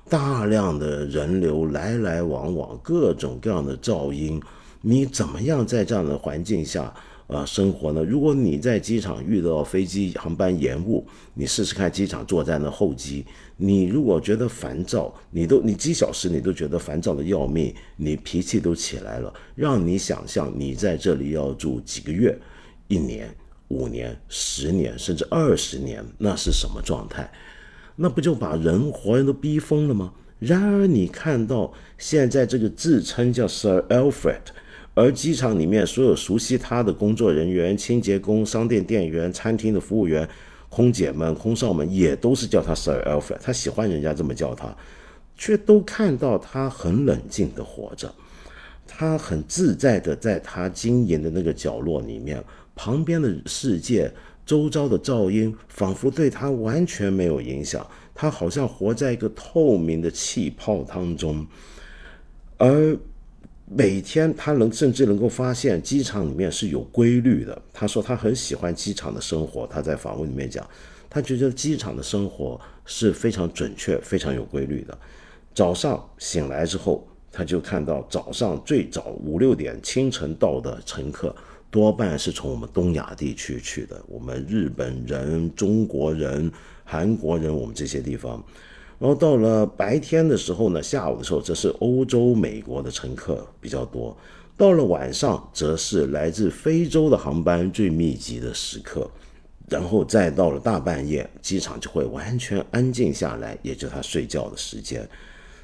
大量的人流来来往往，各种各样的噪音，你怎么样在这样的环境下啊生活呢？如果你在机场遇到飞机航班延误，你试试看机场作战的候机，你如果觉得烦躁，你都你几小时你都觉得烦躁的要命，你脾气都起来了，让你想象你在这里要住几个月、一年。五年、十年，甚至二十年，那是什么状态？那不就把人活人都逼疯了吗？然而你看到现在这个自称叫 Sir Alfred，而机场里面所有熟悉他的工作人员、清洁工、商店店员、餐厅的服务员、空姐们、空少们也都是叫他 Sir Alfred，他喜欢人家这么叫他，却都看到他很冷静的活着。他很自在的在他经营的那个角落里面，旁边的世界、周遭的噪音仿佛对他完全没有影响。他好像活在一个透明的气泡当中，而每天他能甚至能够发现机场里面是有规律的。他说他很喜欢机场的生活。他在访问里面讲，他觉得机场的生活是非常准确、非常有规律的。早上醒来之后。他就看到早上最早五六点清晨到的乘客，多半是从我们东亚地区去的，我们日本人、中国人、韩国人，我们这些地方。然后到了白天的时候呢，下午的时候，则是欧洲、美国的乘客比较多。到了晚上，则是来自非洲的航班最密集的时刻。然后再到了大半夜，机场就会完全安静下来，也就他睡觉的时间。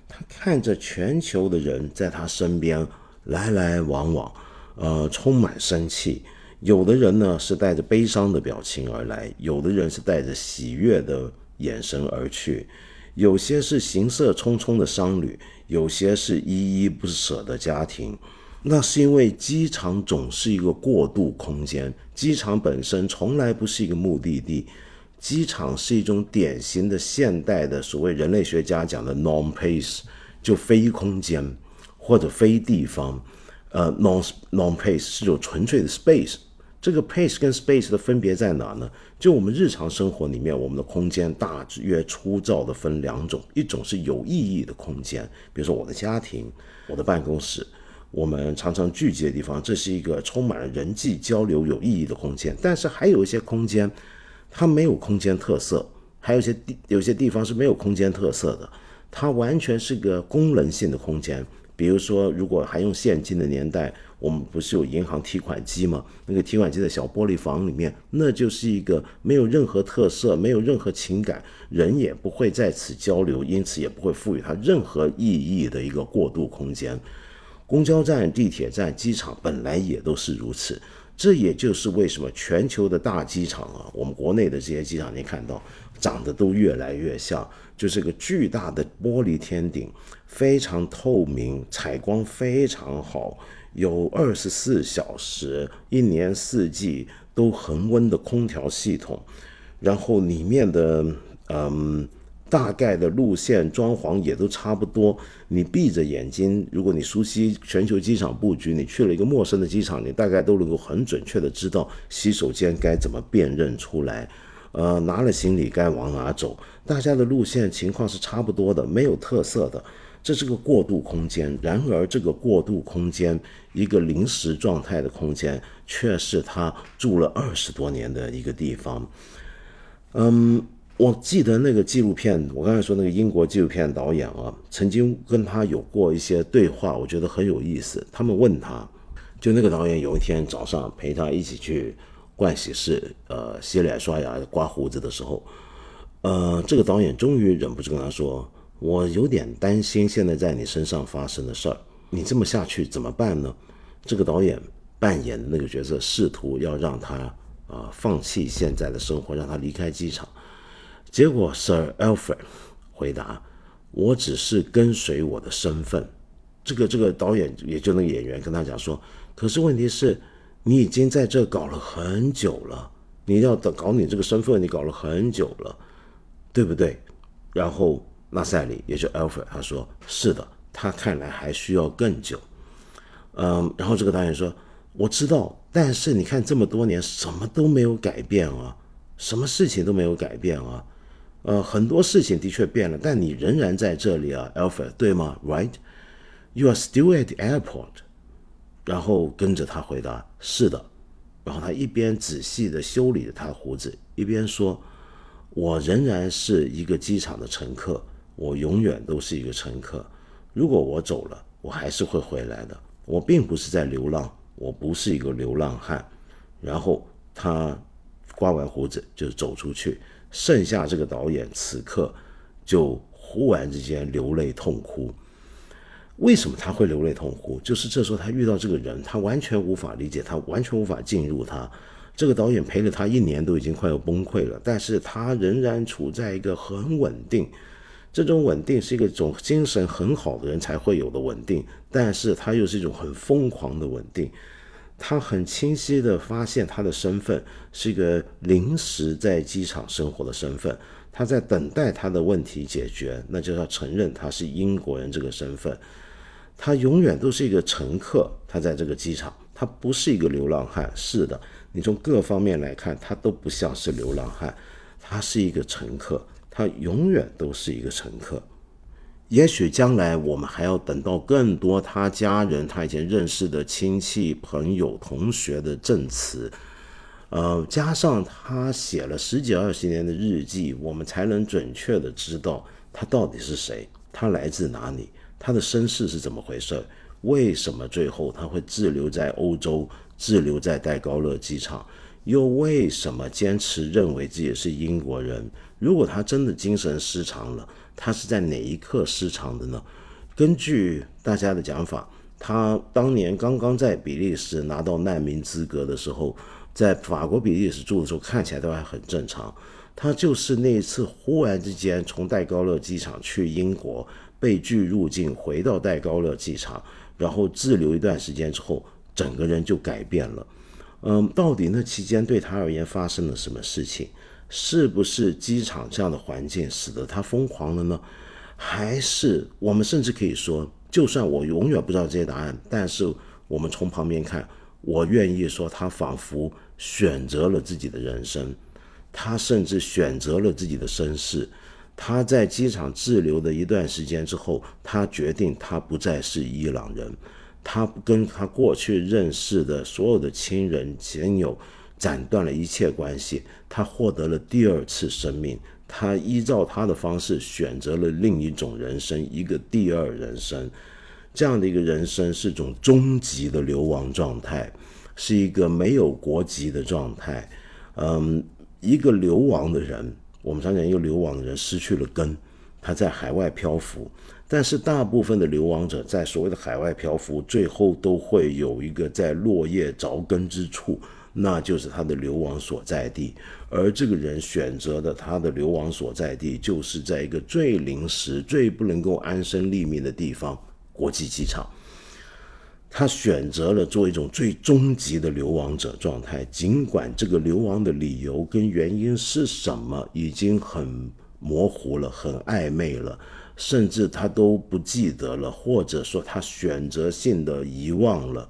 他看着全球的人在他身边来来往往，呃，充满生气。有的人呢是带着悲伤的表情而来，有的人是带着喜悦的眼神而去。有些是行色匆匆的商旅，有些是依依不舍的家庭。那是因为机场总是一个过渡空间，机场本身从来不是一个目的地。机场是一种典型的现代的所谓人类学家讲的 non-place，就非空间或者非地方。呃，non non-pace 是种纯粹的 space。这个 pace 跟 space 的分别在哪呢？就我们日常生活里面，我们的空间大约粗糙的分两种，一种是有意义的空间，比如说我的家庭、我的办公室，我们常常聚集的地方，这是一个充满了人际交流、有意义的空间。但是还有一些空间。它没有空间特色，还有一些地有些地方是没有空间特色的，它完全是个功能性的空间。比如说，如果还用现金的年代，我们不是有银行提款机吗？那个提款机的小玻璃房里面，那就是一个没有任何特色、没有任何情感，人也不会在此交流，因此也不会赋予它任何意义的一个过渡空间。公交站、地铁站、机场本来也都是如此。这也就是为什么全球的大机场啊，我们国内的这些机场，你看到长得都越来越像，就是个巨大的玻璃天顶，非常透明，采光非常好，有二十四小时、一年四季都恒温的空调系统，然后里面的嗯。大概的路线装潢也都差不多。你闭着眼睛，如果你熟悉全球机场布局，你去了一个陌生的机场，你大概都能够很准确的知道洗手间该怎么辨认出来。呃，拿了行李该往哪走，大家的路线情况是差不多的，没有特色的。这是个过渡空间。然而，这个过渡空间，一个临时状态的空间，却是他住了二十多年的一个地方。嗯。我记得那个纪录片，我刚才说那个英国纪录片导演啊，曾经跟他有过一些对话，我觉得很有意思。他们问他，就那个导演有一天早上陪他一起去盥洗室，呃，洗脸、刷牙、刮胡子的时候，呃，这个导演终于忍不住跟他说：“我有点担心现在在你身上发生的事儿，你这么下去怎么办呢？”这个导演扮演的那个角色试图要让他啊放弃现在的生活，让他离开机场。结果，Sir Alfred 回答：“我只是跟随我的身份。”这个这个导演也就那个演员跟他讲说：“可是问题是，你已经在这搞了很久了，你要搞搞你这个身份，你搞了很久了，对不对？”然后纳赛里也就 Alfred 他说：“是的，他看来还需要更久。”嗯，然后这个导演说：“我知道，但是你看这么多年，什么都没有改变啊，什么事情都没有改变啊。”呃，很多事情的确变了，但你仍然在这里啊，Alfred，对吗？Right？You are still at the airport。然后跟着他回答：“是的。”然后他一边仔细的修理着他的胡子，一边说：“我仍然是一个机场的乘客，我永远都是一个乘客。如果我走了，我还是会回来的。我并不是在流浪，我不是一个流浪汉。”然后他刮完胡子就走出去。剩下这个导演此刻就忽然之间流泪痛哭。为什么他会流泪痛哭？就是这时候他遇到这个人，他完全无法理解，他完全无法进入他。这个导演陪了他一年，都已经快要崩溃了，但是他仍然处在一个很稳定。这种稳定是一个种精神很好的人才会有的稳定，但是他又是一种很疯狂的稳定。他很清晰的发现他的身份是一个临时在机场生活的身份，他在等待他的问题解决，那就要承认他是英国人这个身份。他永远都是一个乘客，他在这个机场，他不是一个流浪汉。是的，你从各方面来看，他都不像是流浪汉，他是一个乘客，他永远都是一个乘客。也许将来我们还要等到更多他家人、他以前认识的亲戚、朋友、同学的证词，呃，加上他写了十几二十年的日记，我们才能准确的知道他到底是谁，他来自哪里。他的身世是怎么回事？为什么最后他会滞留在欧洲，滞留在戴高乐机场？又为什么坚持认为自己是英国人？如果他真的精神失常了，他是在哪一刻失常的呢？根据大家的讲法，他当年刚刚在比利时拿到难民资格的时候，在法国比利时住的时候，看起来都还很正常。他就是那一次忽然之间从戴高乐机场去英国。被拒入境，回到戴高乐机场，然后滞留一段时间之后，整个人就改变了。嗯，到底那期间对他而言发生了什么事情？是不是机场这样的环境使得他疯狂了呢？还是我们甚至可以说，就算我永远不知道这些答案，但是我们从旁边看，我愿意说他仿佛选择了自己的人生，他甚至选择了自己的身世。他在机场滞留的一段时间之后，他决定他不再是伊朗人，他跟他过去认识的所有的亲人亲友斩断了一切关系，他获得了第二次生命，他依照他的方式选择了另一种人生，一个第二人生，这样的一个人生是种终极的流亡状态，是一个没有国籍的状态，嗯，一个流亡的人。我们常讲，一个流亡的人失去了根，他在海外漂浮。但是大部分的流亡者在所谓的海外漂浮，最后都会有一个在落叶着根之处，那就是他的流亡所在地。而这个人选择的他的流亡所在地，就是在一个最临时、最不能够安身立命的地方——国际机场。他选择了做一种最终极的流亡者状态，尽管这个流亡的理由跟原因是什么已经很模糊了、很暧昧了，甚至他都不记得了，或者说他选择性的遗忘了。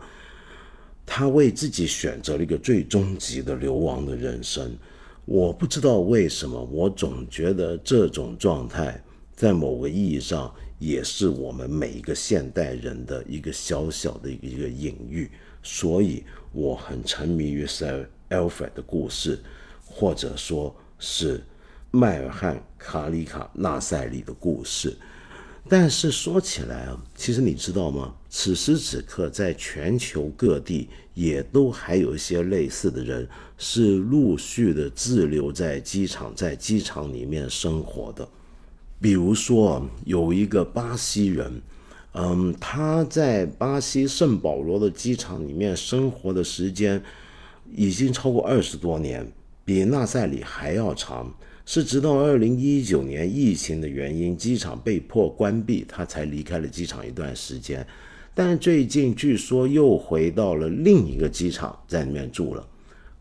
他为自己选择了一个最终极的流亡的人生。我不知道为什么，我总觉得这种状态在某个意义上。也是我们每一个现代人的一个小小的一个隐喻，所以我很沉迷于 Sir Alfred 的故事，或者说是迈尔汉·卡里卡纳赛里的故事。但是说起来啊，其实你知道吗？此时此刻，在全球各地也都还有一些类似的人，是陆续的滞留在机场，在机场里面生活的。比如说，有一个巴西人，嗯，他在巴西圣保罗的机场里面生活的时间已经超过二十多年，比纳赛里还要长。是直到二零一九年疫情的原因，机场被迫关闭，他才离开了机场一段时间。但最近据说又回到了另一个机场，在里面住了。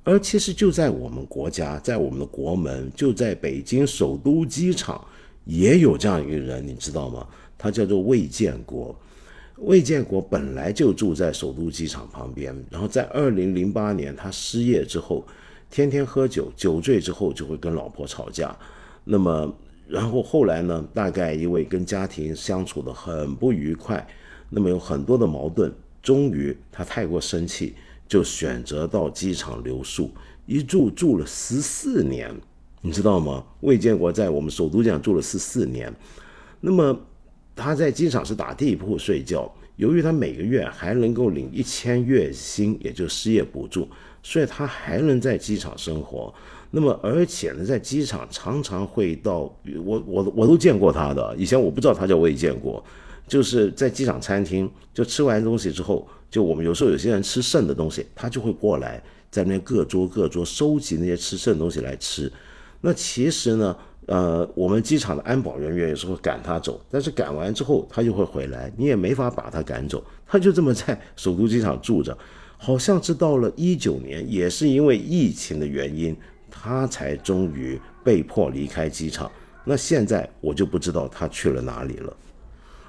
而其实就在我们国家，在我们的国门，就在北京首都机场。也有这样一个人，你知道吗？他叫做魏建国。魏建国本来就住在首都机场旁边，然后在二零零八年他失业之后，天天喝酒，酒醉之后就会跟老婆吵架。那么，然后后来呢？大概因为跟家庭相处的很不愉快，那么有很多的矛盾，终于他太过生气，就选择到机场留宿，一住住了十四年。你知道吗？魏建国在我们首都机场住了十四年，那么他在机场是打地铺睡觉。由于他每个月还能够领一千月薪，也就失业补助，所以他还能在机场生活。那么而且呢，在机场常常会到我我我都见过他的，以前我不知道他叫魏建国，就是在机场餐厅就吃完东西之后，就我们有时候有些人吃剩的东西，他就会过来在那边各桌各桌收集那些吃剩的东西来吃。那其实呢？呃，我们机场的安保人员有时候赶他走，但是赶完之后他就会回来，你也没法把他赶走，他就这么在首都机场住着，好像是到了一九年，也是因为疫情的原因，他才终于被迫离开机场。那现在我就不知道他去了哪里了。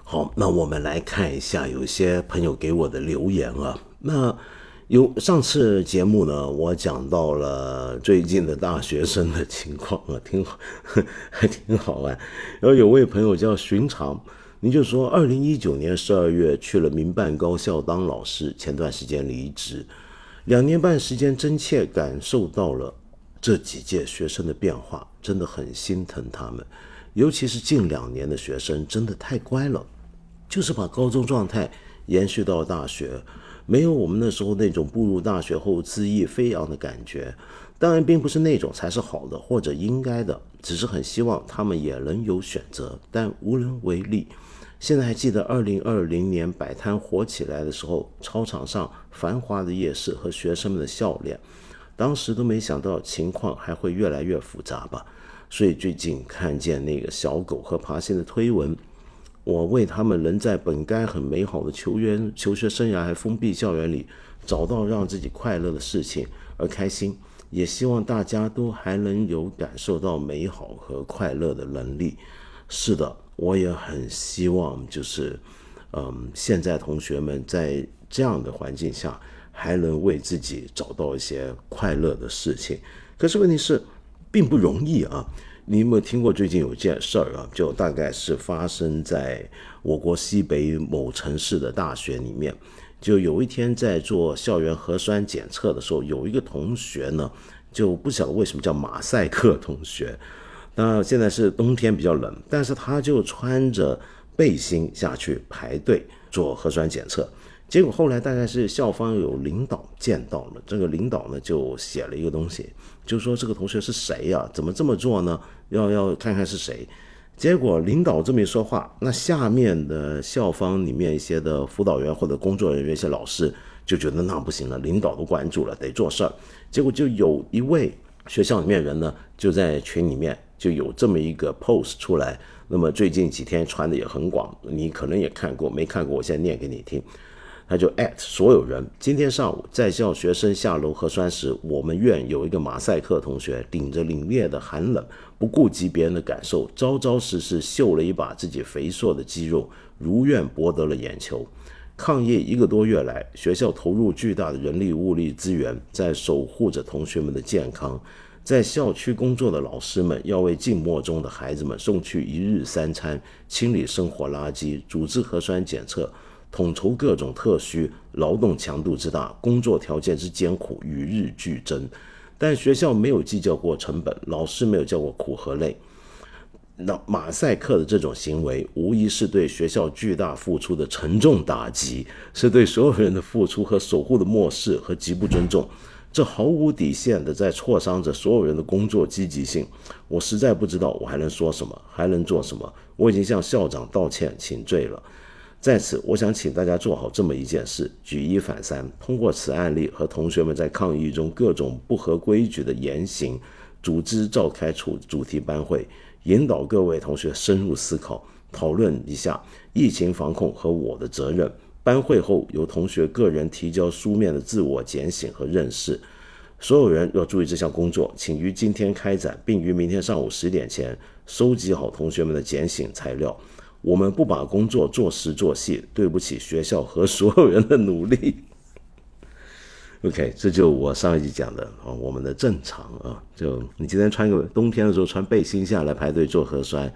好，那我们来看一下，有些朋友给我的留言啊，那。有上次节目呢，我讲到了最近的大学生的情况啊，挺好，还挺好玩。然后有位朋友叫寻常，你就说，二零一九年十二月去了民办高校当老师，前段时间离职，两年半时间，真切感受到了这几届学生的变化，真的很心疼他们，尤其是近两年的学生，真的太乖了，就是把高中状态延续到大学。没有我们那时候那种步入大学后恣意飞扬的感觉，当然并不是那种才是好的或者应该的，只是很希望他们也能有选择，但无能为力。现在还记得二零二零年摆摊火起来的时候，操场上繁华的夜市和学生们的笑脸，当时都没想到情况还会越来越复杂吧。所以最近看见那个小狗和爬行的推文。我为他们能在本该很美好的球员求学生涯还封闭校园里找到让自己快乐的事情而开心，也希望大家都还能有感受到美好和快乐的能力。是的，我也很希望，就是，嗯，现在同学们在这样的环境下还能为自己找到一些快乐的事情。可是问题是，并不容易啊。你有没有听过最近有件事儿啊？就大概是发生在我国西北某城市的大学里面。就有一天在做校园核酸检测的时候，有一个同学呢，就不晓得为什么叫马赛克同学。那现在是冬天比较冷，但是他就穿着背心下去排队做核酸检测。结果后来大概是校方有领导见到了，这个领导呢就写了一个东西，就说这个同学是谁呀？怎么这么做呢？要要看看是谁。结果领导这么一说话，那下面的校方里面一些的辅导员或者工作人员、一些老师就觉得那不行了，领导都关注了，得做事儿。结果就有一位学校里面人呢，就在群里面就有这么一个 post 出来。那么最近几天传的也很广，你可能也看过，没看过，我现在念给你听。他就艾特所有人。今天上午在校学生下楼核酸时，我们院有一个马赛克同学，顶着凛冽的寒冷，不顾及别人的感受，招招实实秀了一把自己肥硕的肌肉，如愿博得了眼球。抗疫一个多月来，学校投入巨大的人力物力资源，在守护着同学们的健康。在校区工作的老师们要为静默中的孩子们送去一日三餐，清理生活垃圾，组织核酸检测。统筹各种特需，劳动强度之大，工作条件之艰苦，与日俱增。但学校没有计较过成本，老师没有叫过苦和累。那马赛克的这种行为，无疑是对学校巨大付出的沉重打击，是对所有人的付出和守护的漠视和极不尊重。这毫无底线的在挫伤着所有人的工作积极性。我实在不知道我还能说什么，还能做什么。我已经向校长道歉请罪了。在此，我想请大家做好这么一件事：举一反三，通过此案例和同学们在抗议中各种不合规矩的言行，组织召开主主题班会，引导各位同学深入思考，讨论一下疫情防控和我的责任。班会后，由同学个人提交书面的自我检醒和认识。所有人要注意这项工作，请于今天开展，并于明天上午十点前收集好同学们的检醒材料。我们不把工作做实做细，对不起学校和所有人的努力。OK，这就我上一集讲的啊，我们的正常啊，就你今天穿个冬天的时候穿背心下来排队做核酸，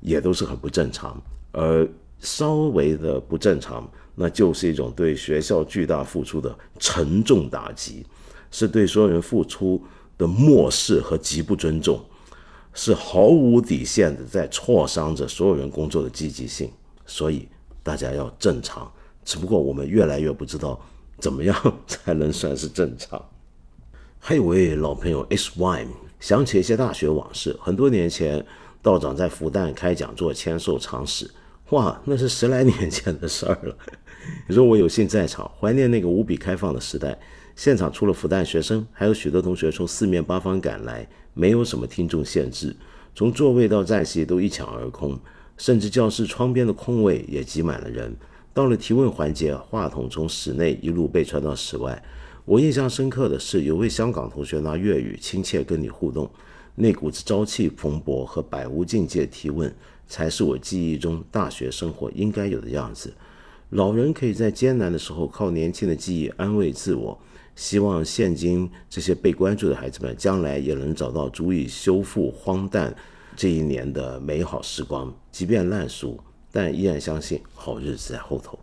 也都是很不正常。而稍微的不正常，那就是一种对学校巨大付出的沉重打击，是对所有人付出的漠视和极不尊重。是毫无底线的在挫伤着所有人工作的积极性，所以大家要正常。只不过我们越来越不知道怎么样 才能算是正常。还有位老朋友 S Y 想起一些大学往事。很多年前，道长在复旦开讲座签售常识，哇，那是十来年前的事儿了。你说我有幸在场，怀念那个无比开放的时代。现场除了复旦学生，还有许多同学从四面八方赶来，没有什么听众限制，从座位到站席都一抢而空，甚至教室窗边的空位也挤满了人。到了提问环节，话筒从室内一路被传到室外。我印象深刻的是，有位香港同学拿粤语亲切跟你互动，那股子朝气蓬勃和百无禁忌的提问，才是我记忆中大学生活应该有的样子。老人可以在艰难的时候靠年轻的记忆安慰自我，希望现今这些被关注的孩子们，将来也能找到足以修复荒诞这一年的美好时光，即便烂俗，但依然相信好日子在后头。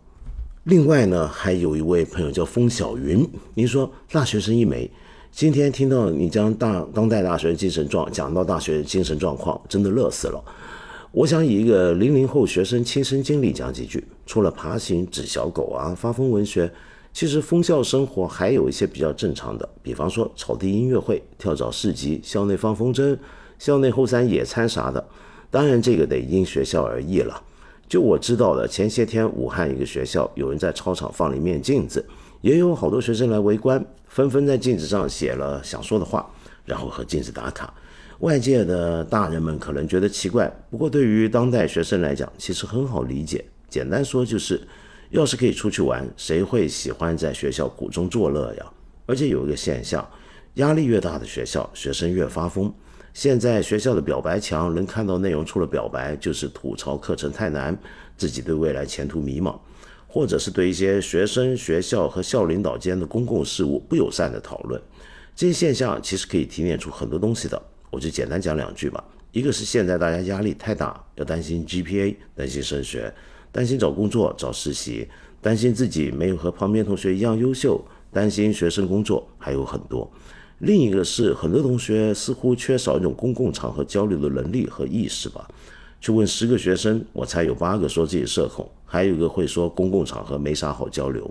另外呢，还有一位朋友叫风小云。您说大学生一枚，今天听到你将大当代大学精神状讲到大学精神状况，真的乐死了。我想以一个零零后学生亲身经历讲几句。除了爬行、纸小狗啊、发疯文学，其实封校生活还有一些比较正常的，比方说草地音乐会、跳蚤市集、校内放风筝、校内后山野餐啥的。当然，这个得因学校而异了。就我知道的，前些天武汉一个学校有人在操场放了一面镜子，也有好多学生来围观，纷纷在镜子上写了想说的话，然后和镜子打卡。外界的大人们可能觉得奇怪，不过对于当代学生来讲，其实很好理解。简单说就是，要是可以出去玩，谁会喜欢在学校苦中作乐呀？而且有一个现象，压力越大的学校，学生越发疯。现在学校的表白墙能看到内容，除了表白就是吐槽课程太难，自己对未来前途迷茫，或者是对一些学生、学校和校领导间的公共事务不友善的讨论。这些现象其实可以提炼出很多东西的，我就简单讲两句吧。一个是现在大家压力太大，要担心 GPA，担心升学，担心找工作、找实习，担心自己没有和旁边同学一样优秀，担心学生工作，还有很多。另一个是，很多同学似乎缺少一种公共场合交流的能力和意识吧。去问十个学生，我猜有八个说自己社恐，还有一个会说公共场合没啥好交流。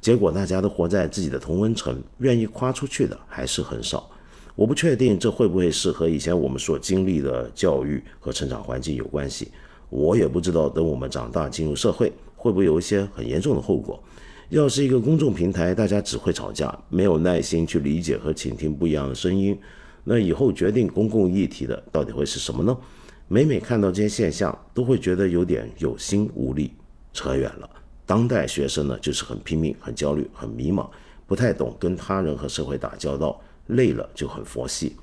结果大家都活在自己的同温层，愿意夸出去的还是很少。我不确定这会不会是和以前我们所经历的教育和成长环境有关系。我也不知道，等我们长大进入社会，会不会有一些很严重的后果。要是一个公众平台，大家只会吵架，没有耐心去理解和倾听不一样的声音，那以后决定公共议题的到底会是什么呢？每每看到这些现象，都会觉得有点有心无力。扯远了，当代学生呢，就是很拼命、很焦虑、很迷茫，不太懂跟他人和社会打交道，累了就很佛系。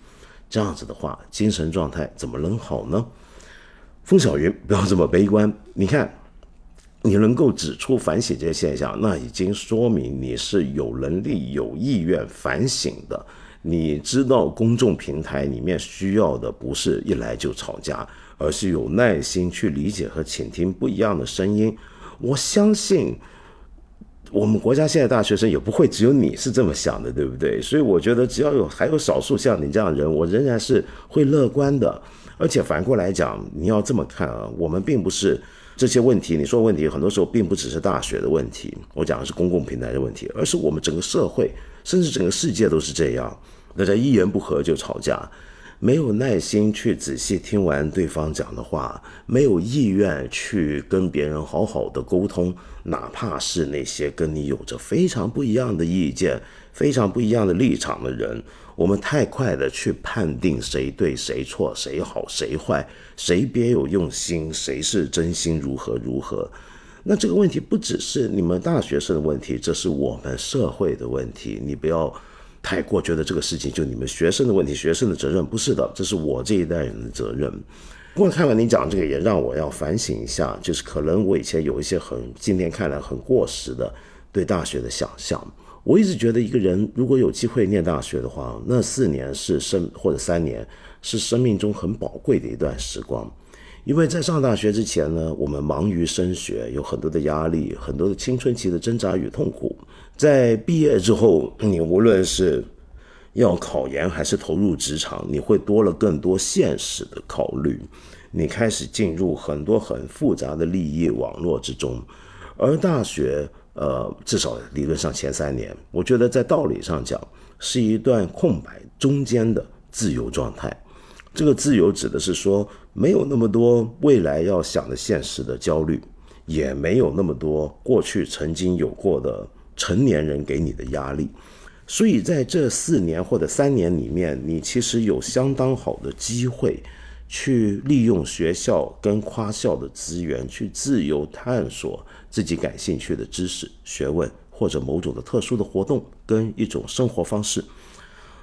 这样子的话，精神状态怎么能好呢？风小云，不要这么悲观。你看。你能够指出反省这些现象，那已经说明你是有能力、有意愿反省的。你知道公众平台里面需要的不是一来就吵架，而是有耐心去理解和倾听不一样的声音。我相信我们国家现在大学生也不会只有你是这么想的，对不对？所以我觉得只要有还有少数像你这样的人，我仍然是会乐观的。而且反过来讲，你要这么看啊，我们并不是。这些问题，你说问题，很多时候并不只是大学的问题，我讲的是公共平台的问题，而是我们整个社会，甚至整个世界都是这样。大家一言不合就吵架，没有耐心去仔细听完对方讲的话，没有意愿去跟别人好好的沟通，哪怕是那些跟你有着非常不一样的意见、非常不一样的立场的人。我们太快的去判定谁对谁错，谁好谁坏，谁别有用心，谁是真心如何如何？那这个问题不只是你们大学生的问题，这是我们社会的问题。你不要太过觉得这个事情就你们学生的问题，学生的责任不是的，这是我这一代人的责任。不过看完你讲这个，也让我要反省一下，就是可能我以前有一些很今天看来很过时的对大学的想象。我一直觉得，一个人如果有机会念大学的话，那四年是生或者三年是生命中很宝贵的一段时光。因为在上大学之前呢，我们忙于升学，有很多的压力，很多的青春期的挣扎与痛苦。在毕业之后，你无论是要考研还是投入职场，你会多了更多现实的考虑。你开始进入很多很复杂的利益网络之中，而大学。呃，至少理论上前三年，我觉得在道理上讲是一段空白中间的自由状态。这个自由指的是说，没有那么多未来要想的现实的焦虑，也没有那么多过去曾经有过的成年人给你的压力。所以在这四年或者三年里面，你其实有相当好的机会，去利用学校跟跨校的资源，去自由探索自己感兴趣的知识、学问，或者某种的特殊的活动跟一种生活方式。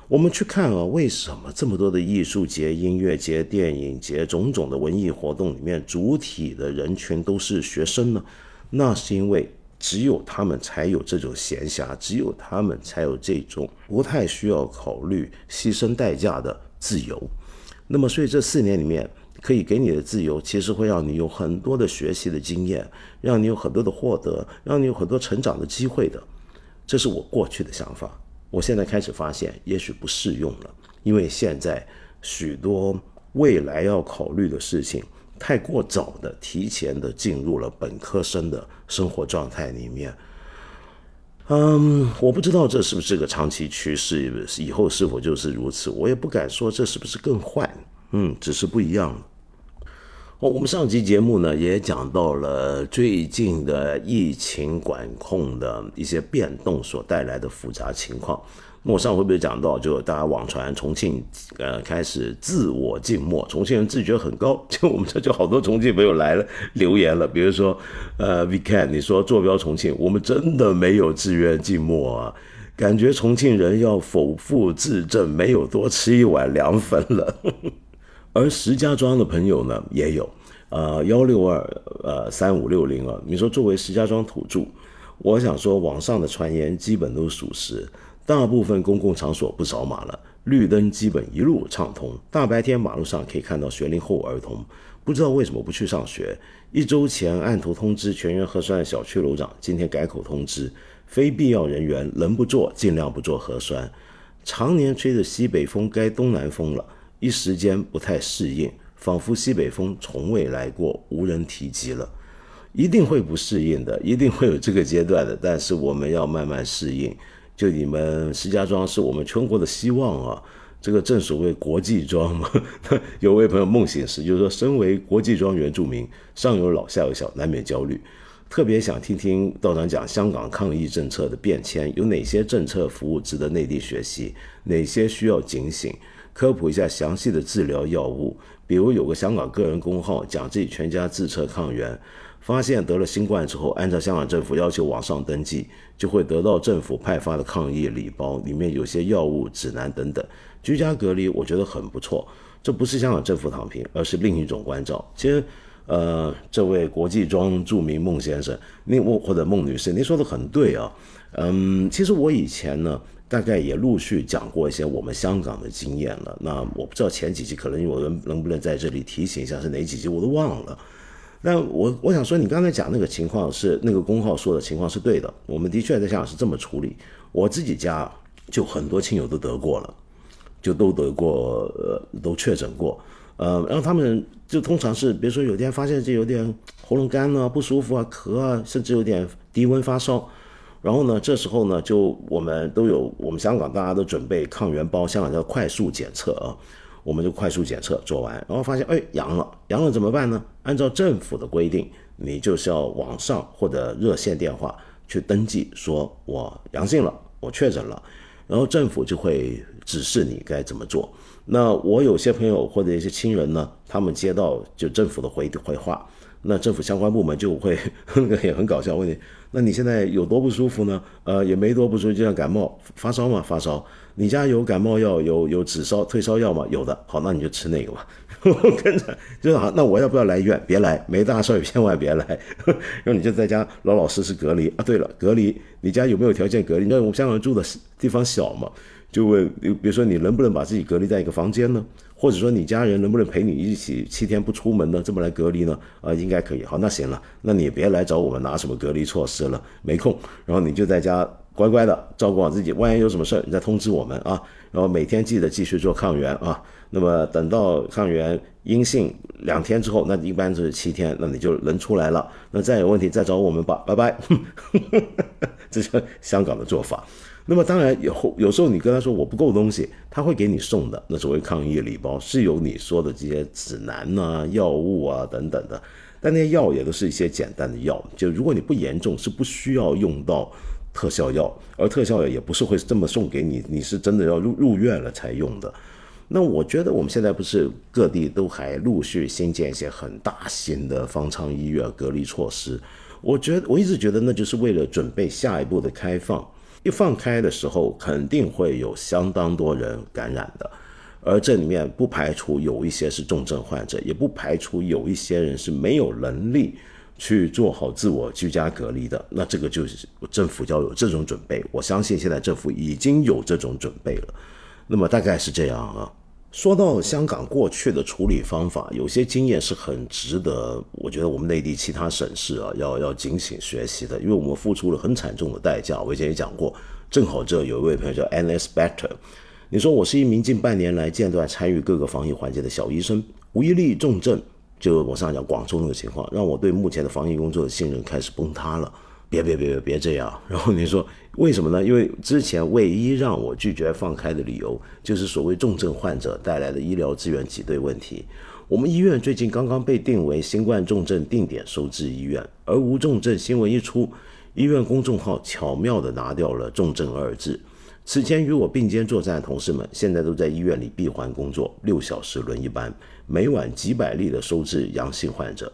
我们去看啊，为什么这么多的艺术节、音乐节、电影节、种种的文艺活动里面，主体的人群都是学生呢？那是因为。只有他们才有这种闲暇，只有他们才有这种不太需要考虑牺牲代价的自由。那么，所以这四年里面可以给你的自由，其实会让你有很多的学习的经验，让你有很多的获得，让你有很多成长的机会的。这是我过去的想法。我现在开始发现，也许不适用了，因为现在许多未来要考虑的事情。太过早的、提前的进入了本科生的生活状态里面，嗯，我不知道这是不是个长期趋势，以后是否就是如此，我也不敢说这是不是更坏，嗯，只是不一样。哦，我们上期节目呢也讲到了最近的疫情管控的一些变动所带来的复杂情况。我上会不会讲到，就大家网传重庆，呃，开始自我静默，重庆人自觉很高，就我们这就好多重庆朋友来了留言了，比如说，呃，We can，你说坐标重庆，我们真的没有自愿静默啊，感觉重庆人要否负自证，没有多吃一碗凉粉了。而石家庄的朋友呢，也有，呃，幺六二，呃，三五六零啊，你说作为石家庄土著，我想说网上的传言基本都属实。大部分公共场所不扫码了，绿灯基本一路畅通。大白天马路上可以看到学龄后儿童，不知道为什么不去上学。一周前按图通知全员核酸小区楼长，今天改口通知，非必要人员能不做尽量不做核酸。常年吹着西北风该东南风了，一时间不太适应，仿佛西北风从未来过，无人提及了。一定会不适应的，一定会有这个阶段的，但是我们要慢慢适应。就你们石家庄是我们全国的希望啊！这个正所谓国际庄嘛。有位朋友梦醒时就是说，身为国际庄原住民，上有老下有小，难免焦虑。特别想听听道长讲香港抗疫政策的变迁，有哪些政策服务值得内地学习，哪些需要警醒？科普一下详细的治疗药物，比如有个香港个人公号讲自己全家自测抗原。发现得了新冠之后，按照香港政府要求网上登记，就会得到政府派发的抗疫礼包，里面有些药物指南等等。居家隔离我觉得很不错，这不是香港政府躺平，而是另一种关照。其实，呃，这位国际庄著名孟先生，您或者孟女士，您说的很对啊。嗯，其实我以前呢，大概也陆续讲过一些我们香港的经验了。那我不知道前几集可能我能能不能在这里提醒一下是哪几集，我都忘了。但我我想说，你刚才讲那个情况是那个公号说的情况是对的。我们的确在香港是这么处理。我自己家就很多亲友都得过了，就都得过，呃，都确诊过。呃，然后他们就通常是，比如说有天发现就有点喉咙干啊、不舒服啊、咳啊，甚至有点低温发烧。然后呢，这时候呢，就我们都有，我们香港大家都准备抗原包，香港叫快速检测啊。我们就快速检测做完，然后发现哎阳了，阳了怎么办呢？按照政府的规定，你就是要网上或者热线电话去登记，说我阳性了，我确诊了，然后政府就会指示你该怎么做。那我有些朋友或者一些亲人呢，他们接到就政府的回回话，那政府相关部门就会那个也很搞笑问你，那你现在有多不舒服呢？呃，也没多不舒服，就像感冒发烧嘛，发烧。你家有感冒药，有有止烧退烧药吗？有的，好，那你就吃那个吧。跟着就是好，那我要不要来医院？别来，没大事千万别来。然后你就在家老老实实隔离啊。对了，隔离，你家有没有条件隔离？那我们香港人住的地方小嘛，就问，比如说你能不能把自己隔离在一个房间呢？或者说你家人能不能陪你一起七天不出门呢？这么来隔离呢？啊，应该可以。好，那行了，那你别来找我们拿什么隔离措施了，没空。然后你就在家。乖乖的照顾好自己，万一有什么事儿，你再通知我们啊。然后每天记得继续做抗原啊。那么等到抗原阴性两天之后，那一般就是七天，那你就能出来了。那再有问题再找我们吧，拜拜。这是香港的做法。那么当然，有有时候你跟他说我不够东西，他会给你送的。那所谓抗疫礼包是有你说的这些指南呐、药物啊等等的，但那些药也都是一些简单的药。就如果你不严重，是不需要用到特效药，而特效药也不是会这么送给你，你是真的要入入院了才用的。那我觉得我们现在不是各地都还陆续新建一些很大型的方舱医院隔离措施，我觉得我一直觉得那就是为了准备下一步的开放。一放开的时候，肯定会有相当多人感染的，而这里面不排除有一些是重症患者，也不排除有一些人是没有能力去做好自我居家隔离的。那这个就是政府要有这种准备，我相信现在政府已经有这种准备了。那么大概是这样啊。说到香港过去的处理方法，有些经验是很值得，我觉得我们内地其他省市啊要要警醒学习的，因为我们付出了很惨重的代价。我以前也讲过，正好这有一位朋友叫 N.S. Better，你说我是一名近半年来间断参与各个防疫环节的小医生，无一例重症，就我上讲广州那个情况，让我对目前的防疫工作的信任开始崩塌了。别别别别别这样！然后你说为什么呢？因为之前唯一让我拒绝放开的理由，就是所谓重症患者带来的医疗资源挤兑问题。我们医院最近刚刚被定为新冠重症定点收治医院，而无重症新闻一出，医院公众号巧妙地拿掉了“重症”二字。此前与我并肩作战的同事们，现在都在医院里闭环工作，六小时轮一班，每晚几百例的收治阳性患者。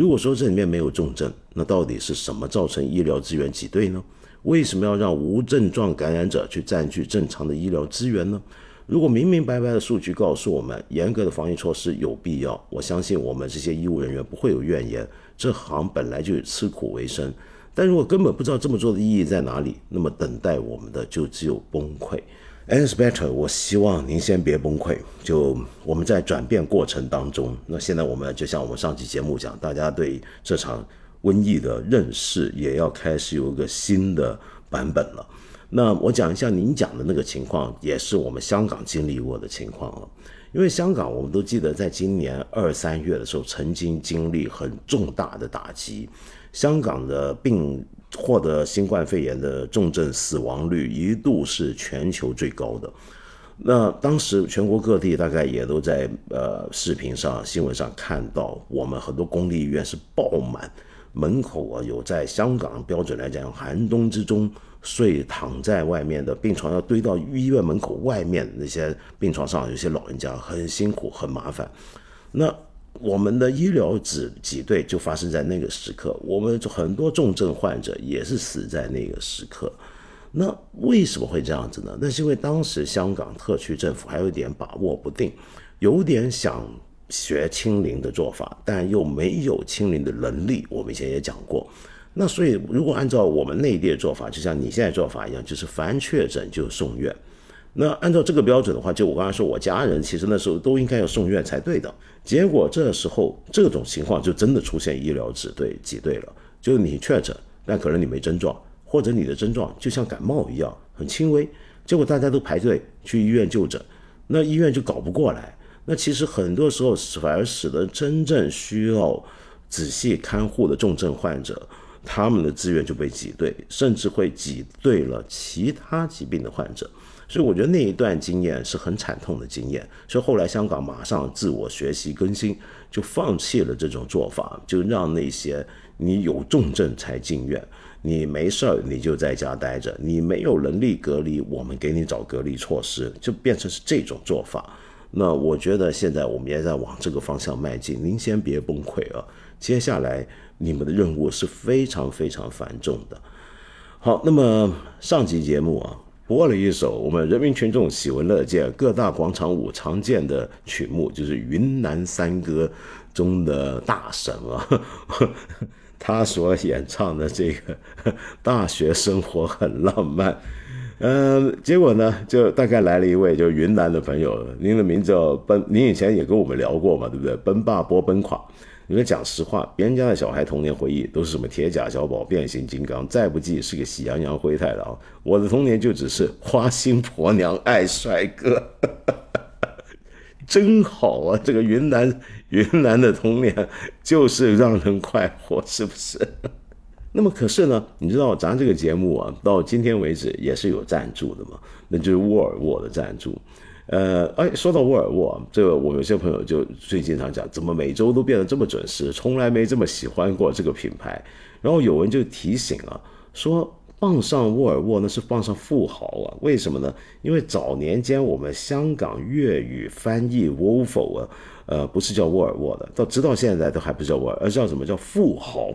如果说这里面没有重症，那到底是什么造成医疗资源挤兑呢？为什么要让无症状感染者去占据正常的医疗资源呢？如果明明白白的数据告诉我们，严格的防疫措施有必要，我相信我们这些医务人员不会有怨言。这行本来就以吃苦为生，但如果根本不知道这么做的意义在哪里，那么等待我们的就只有崩溃。Inspector，我希望您先别崩溃。就我们在转变过程当中，那现在我们就像我们上期节目讲，大家对这场瘟疫的认识也要开始有一个新的版本了。那我讲一下您讲的那个情况，也是我们香港经历过的情况了。因为香港我们都记得，在今年二三月的时候，曾经经历很重大的打击，香港的病。获得新冠肺炎的重症死亡率一度是全球最高的，那当时全国各地大概也都在呃视频上、新闻上看到，我们很多公立医院是爆满，门口啊有在香港标准来讲寒冬之中睡躺在外面的病床要堆到医院门口外面那些病床上，有些老人家很辛苦很麻烦，那。我们的医疗挤挤兑就发生在那个时刻，我们很多重症患者也是死在那个时刻。那为什么会这样子呢？那是因为当时香港特区政府还有一点把握不定，有点想学清零的做法，但又没有清零的能力。我们以前也讲过。那所以如果按照我们内地的做法，就像你现在做法一样，就是凡确诊就送院。那按照这个标准的话，就我刚才说，我家人其实那时候都应该要送院才对的。结果这时候这种情况就真的出现医疗挤兑挤兑了，就你确诊，但可能你没症状，或者你的症状就像感冒一样很轻微，结果大家都排队去医院就诊，那医院就搞不过来。那其实很多时候反而使得真正需要仔细看护的重症患者，他们的资源就被挤兑，甚至会挤兑了其他疾病的患者。所以我觉得那一段经验是很惨痛的经验，所以后来香港马上自我学习更新，就放弃了这种做法，就让那些你有重症才进院，你没事儿你就在家待着，你没有能力隔离，我们给你找隔离措施，就变成是这种做法。那我觉得现在我们也在往这个方向迈进，您先别崩溃啊，接下来你们的任务是非常非常繁重的。好，那么上集节目啊。播了一首我们人民群众喜闻乐见、各大广场舞常见的曲目，就是《云南三歌》中的大神啊，他所演唱的这个《大学生活很浪漫》。嗯，结果呢，就大概来了一位就云南的朋友，您的名字叫奔，您以前也跟我们聊过嘛，对不对？奔爸波奔垮。你说讲实话，别人家的小孩童年回忆都是什么铁甲小宝、变形金刚，再不济是个喜羊羊、灰太狼。我的童年就只是花心婆娘爱帅哥，真好啊！这个云南云南的童年就是让人快活，是不是？那么可是呢，你知道咱这个节目啊，到今天为止也是有赞助的嘛，那就是沃尔沃的赞助。呃，哎，说到沃尔沃，这个我有些朋友就最经常讲，怎么每周都变得这么准时，从来没这么喜欢过这个品牌。然后有人就提醒啊，说放上沃尔沃那是放上富豪啊，为什么呢？因为早年间我们香港粤语翻译 Wolf 啊，呃，不是叫沃尔沃的，到直到现在都还不叫沃尔，而叫什么叫富豪。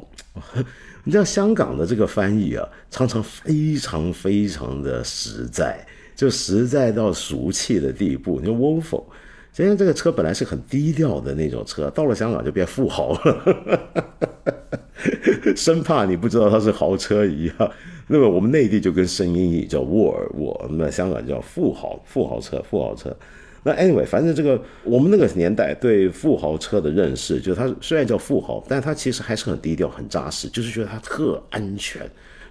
你知道香港的这个翻译啊，常常非常非常的实在。就实在到俗气的地步。你说 Wolf，今天这个车本来是很低调的那种车，到了香港就变富豪了，生怕你不知道它是豪车一样。那么我们内地就跟声音叫沃尔沃，那香港叫富豪富豪车富豪车。那 anyway，反正这个我们那个年代对富豪车的认识，就它虽然叫富豪，但它其实还是很低调很扎实，就是觉得它特安全。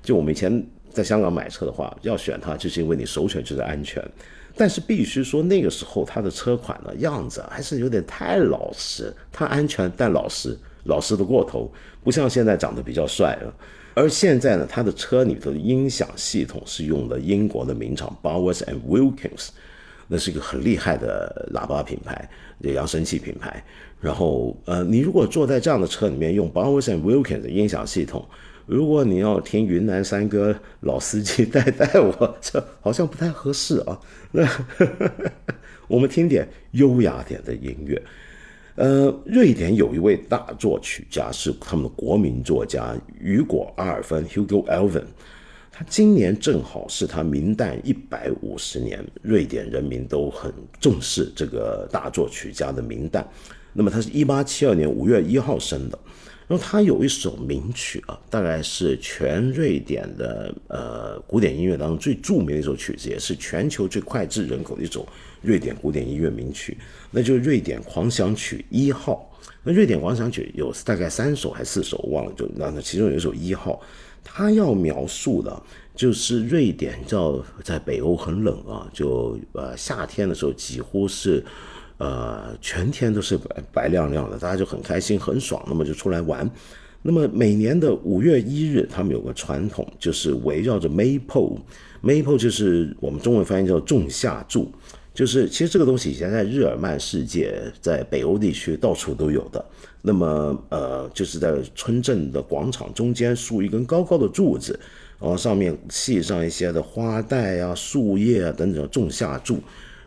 就我们以前。在香港买车的话，要选它，就是因为你首选就是安全。但是必须说，那个时候它的车款呢样子还是有点太老实，它安全但老实，老实的过头，不像现在长得比较帅了。而现在呢，它的车里头的音响系统是用的英国的名厂 Bowers and Wilkins，那是一个很厉害的喇叭品牌，扬声器品牌。然后，呃，你如果坐在这样的车里面用 Bowers and Wilkins 的音响系统。如果你要听云南山歌老司机带带我，这好像不太合适啊。那 我们听点优雅点的音乐。呃，瑞典有一位大作曲家是他们的国民作家雨果阿尔芬 （Hugo Alvin），他今年正好是他明旦一百五十年，瑞典人民都很重视这个大作曲家的明旦。那么他是一八七二年五月一号生的。然后他有一首名曲啊，大概是全瑞典的呃古典音乐当中最著名的一首曲子，也是全球最脍炙人口的一首瑞典古典音乐名曲，那就是《瑞典狂想曲一号》。那《瑞典狂想曲》有大概三首还是四首，忘了，就那那其中有一首一号，他要描述的就是瑞典，叫在北欧很冷啊，就呃夏天的时候几乎是。呃，全天都是白白亮亮的，大家就很开心很爽，那么就出来玩。那么每年的五月一日，他们有个传统，就是围绕着 Maple，Maple 就是我们中文翻译叫仲夏柱，就是其实这个东西以前在日耳曼世界，在北欧地区到处都有的。那么呃，就是在村镇的广场中间竖一根高高的柱子，然后上面系上一些的花带啊、树叶啊等等，仲夏柱。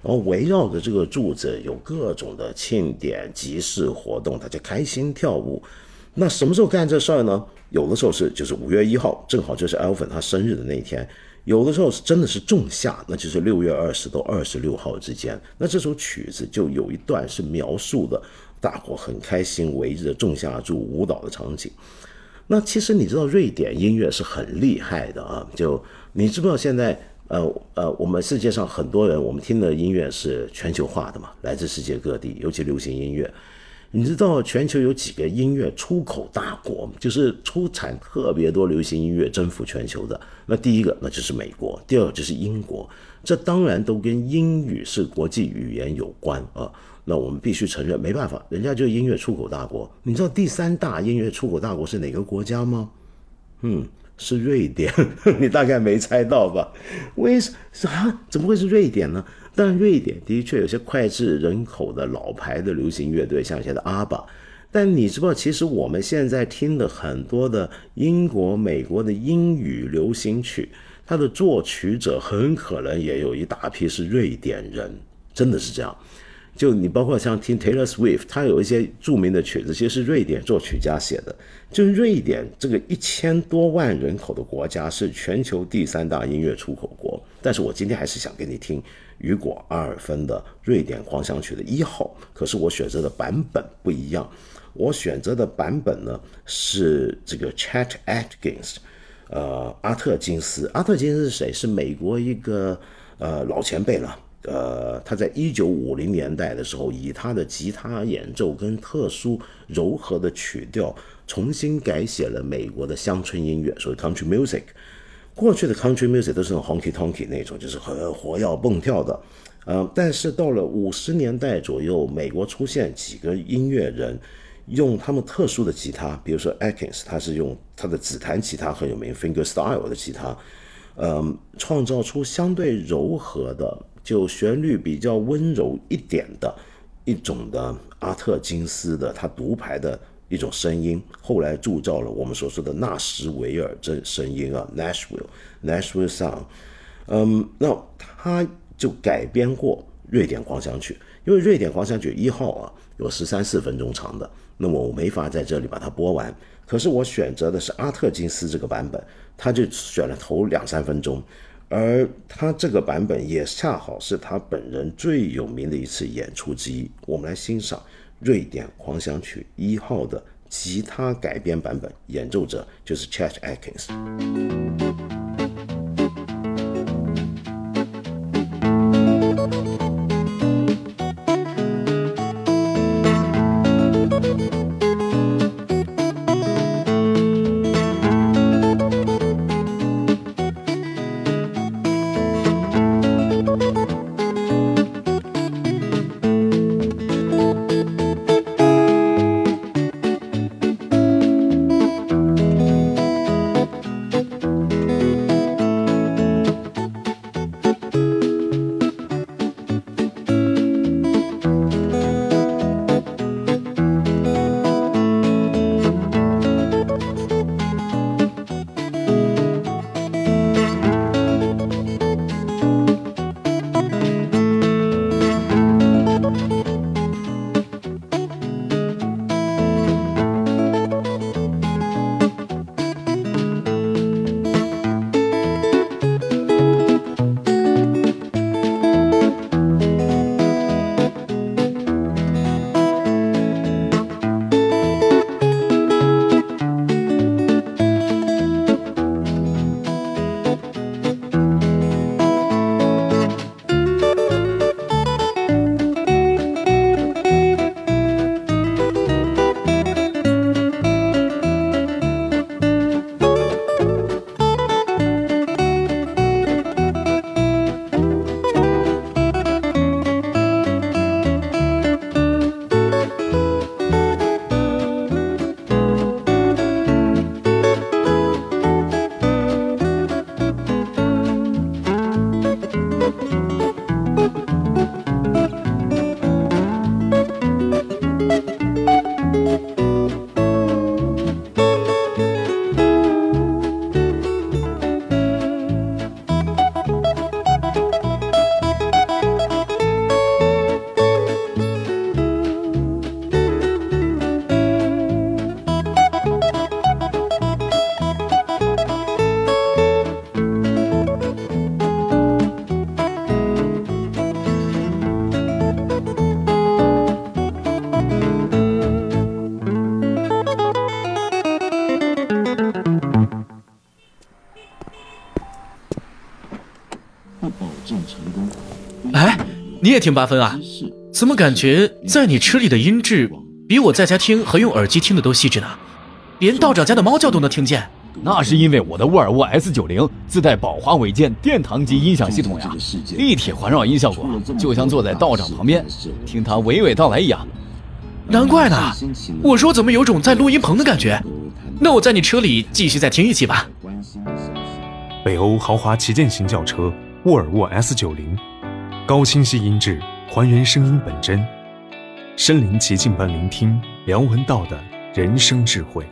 然后围绕着这个柱子有各种的庆典、集市活动，大家开心跳舞。那什么时候干这事儿呢？有的时候是就是五月一号，正好就是 Alvin 他生日的那一天；有的时候是真的是仲夏，那就是六月二十到二十六号之间。那这首曲子就有一段是描述的大伙很开心围着仲夏柱舞蹈的场景。那其实你知道瑞典音乐是很厉害的啊，就你知不知道现在？呃呃，我们世界上很多人，我们听的音乐是全球化的嘛，来自世界各地，尤其流行音乐。你知道全球有几个音乐出口大国，就是出产特别多流行音乐，征服全球的？那第一个那就是美国，第二个就是英国。这当然都跟英语是国际语言有关啊。那我们必须承认，没办法，人家就是音乐出口大国。你知道第三大音乐出口大国是哪个国家吗？嗯。是瑞典，你大概没猜到吧？为啥？怎么会是瑞典呢？但瑞典的确有些脍炙人口的老牌的流行乐队，像现在的阿巴。但你知道，其实我们现在听的很多的英国、美国的英语流行曲，它的作曲者很可能也有一大批是瑞典人，真的是这样。就你包括像听 Taylor Swift，他有一些著名的曲子，其实是瑞典作曲家写的。就瑞典这个一千多万人口的国家，是全球第三大音乐出口国。但是我今天还是想给你听雨果阿尔芬的《瑞典狂想曲》的一号。可是我选择的版本不一样，我选择的版本呢是这个 Chet Atkins，呃，阿特金斯。阿特金斯是谁？是美国一个呃老前辈了。呃，他在一九五零年代的时候，以他的吉他演奏跟特殊柔和的曲调，重新改写了美国的乡村音乐，所谓 country music。过去的 country music 都是 honky tonky 那种，就是很活跃蹦跳的。呃，但是到了五十年代左右，美国出现几个音乐人，用他们特殊的吉他，比如说 Atkins，他是用他的指弹吉他很有名，Finger Style 的吉他，嗯，创造出相对柔和的，就旋律比较温柔一点的一种的阿特金斯的他独排的一种声音，后来铸造了我们所说的纳什维尔这声音啊，Nashville，Nashville Sound，嗯，那他就改编过瑞典狂想曲，因为瑞典狂想曲一号啊有十三四分钟长的。那么我没法在这里把它播完，可是我选择的是阿特金斯这个版本，他就选了头两三分钟，而他这个版本也恰好是他本人最有名的一次演出之一。我们来欣赏《瑞典狂想曲一号》的吉他改编版本，演奏者就是 Chet Atkins。你也听八分啊？怎么感觉在你车里的音质比我在家听和用耳机听的都细致呢？连道长家的猫叫都能听见。那是因为我的沃尔沃 S 九零自带宝华韦健殿堂级音响系统呀，立体环绕音效果，就像坐在道长旁边听他娓娓道来一样。难怪呢，我说怎么有种在录音棚的感觉？那我在你车里继续再听一期吧。北欧豪华旗舰型轿车沃尔沃 S 九零。高清晰音质，还原声音本真，身临其境般聆听梁文道的人生智慧。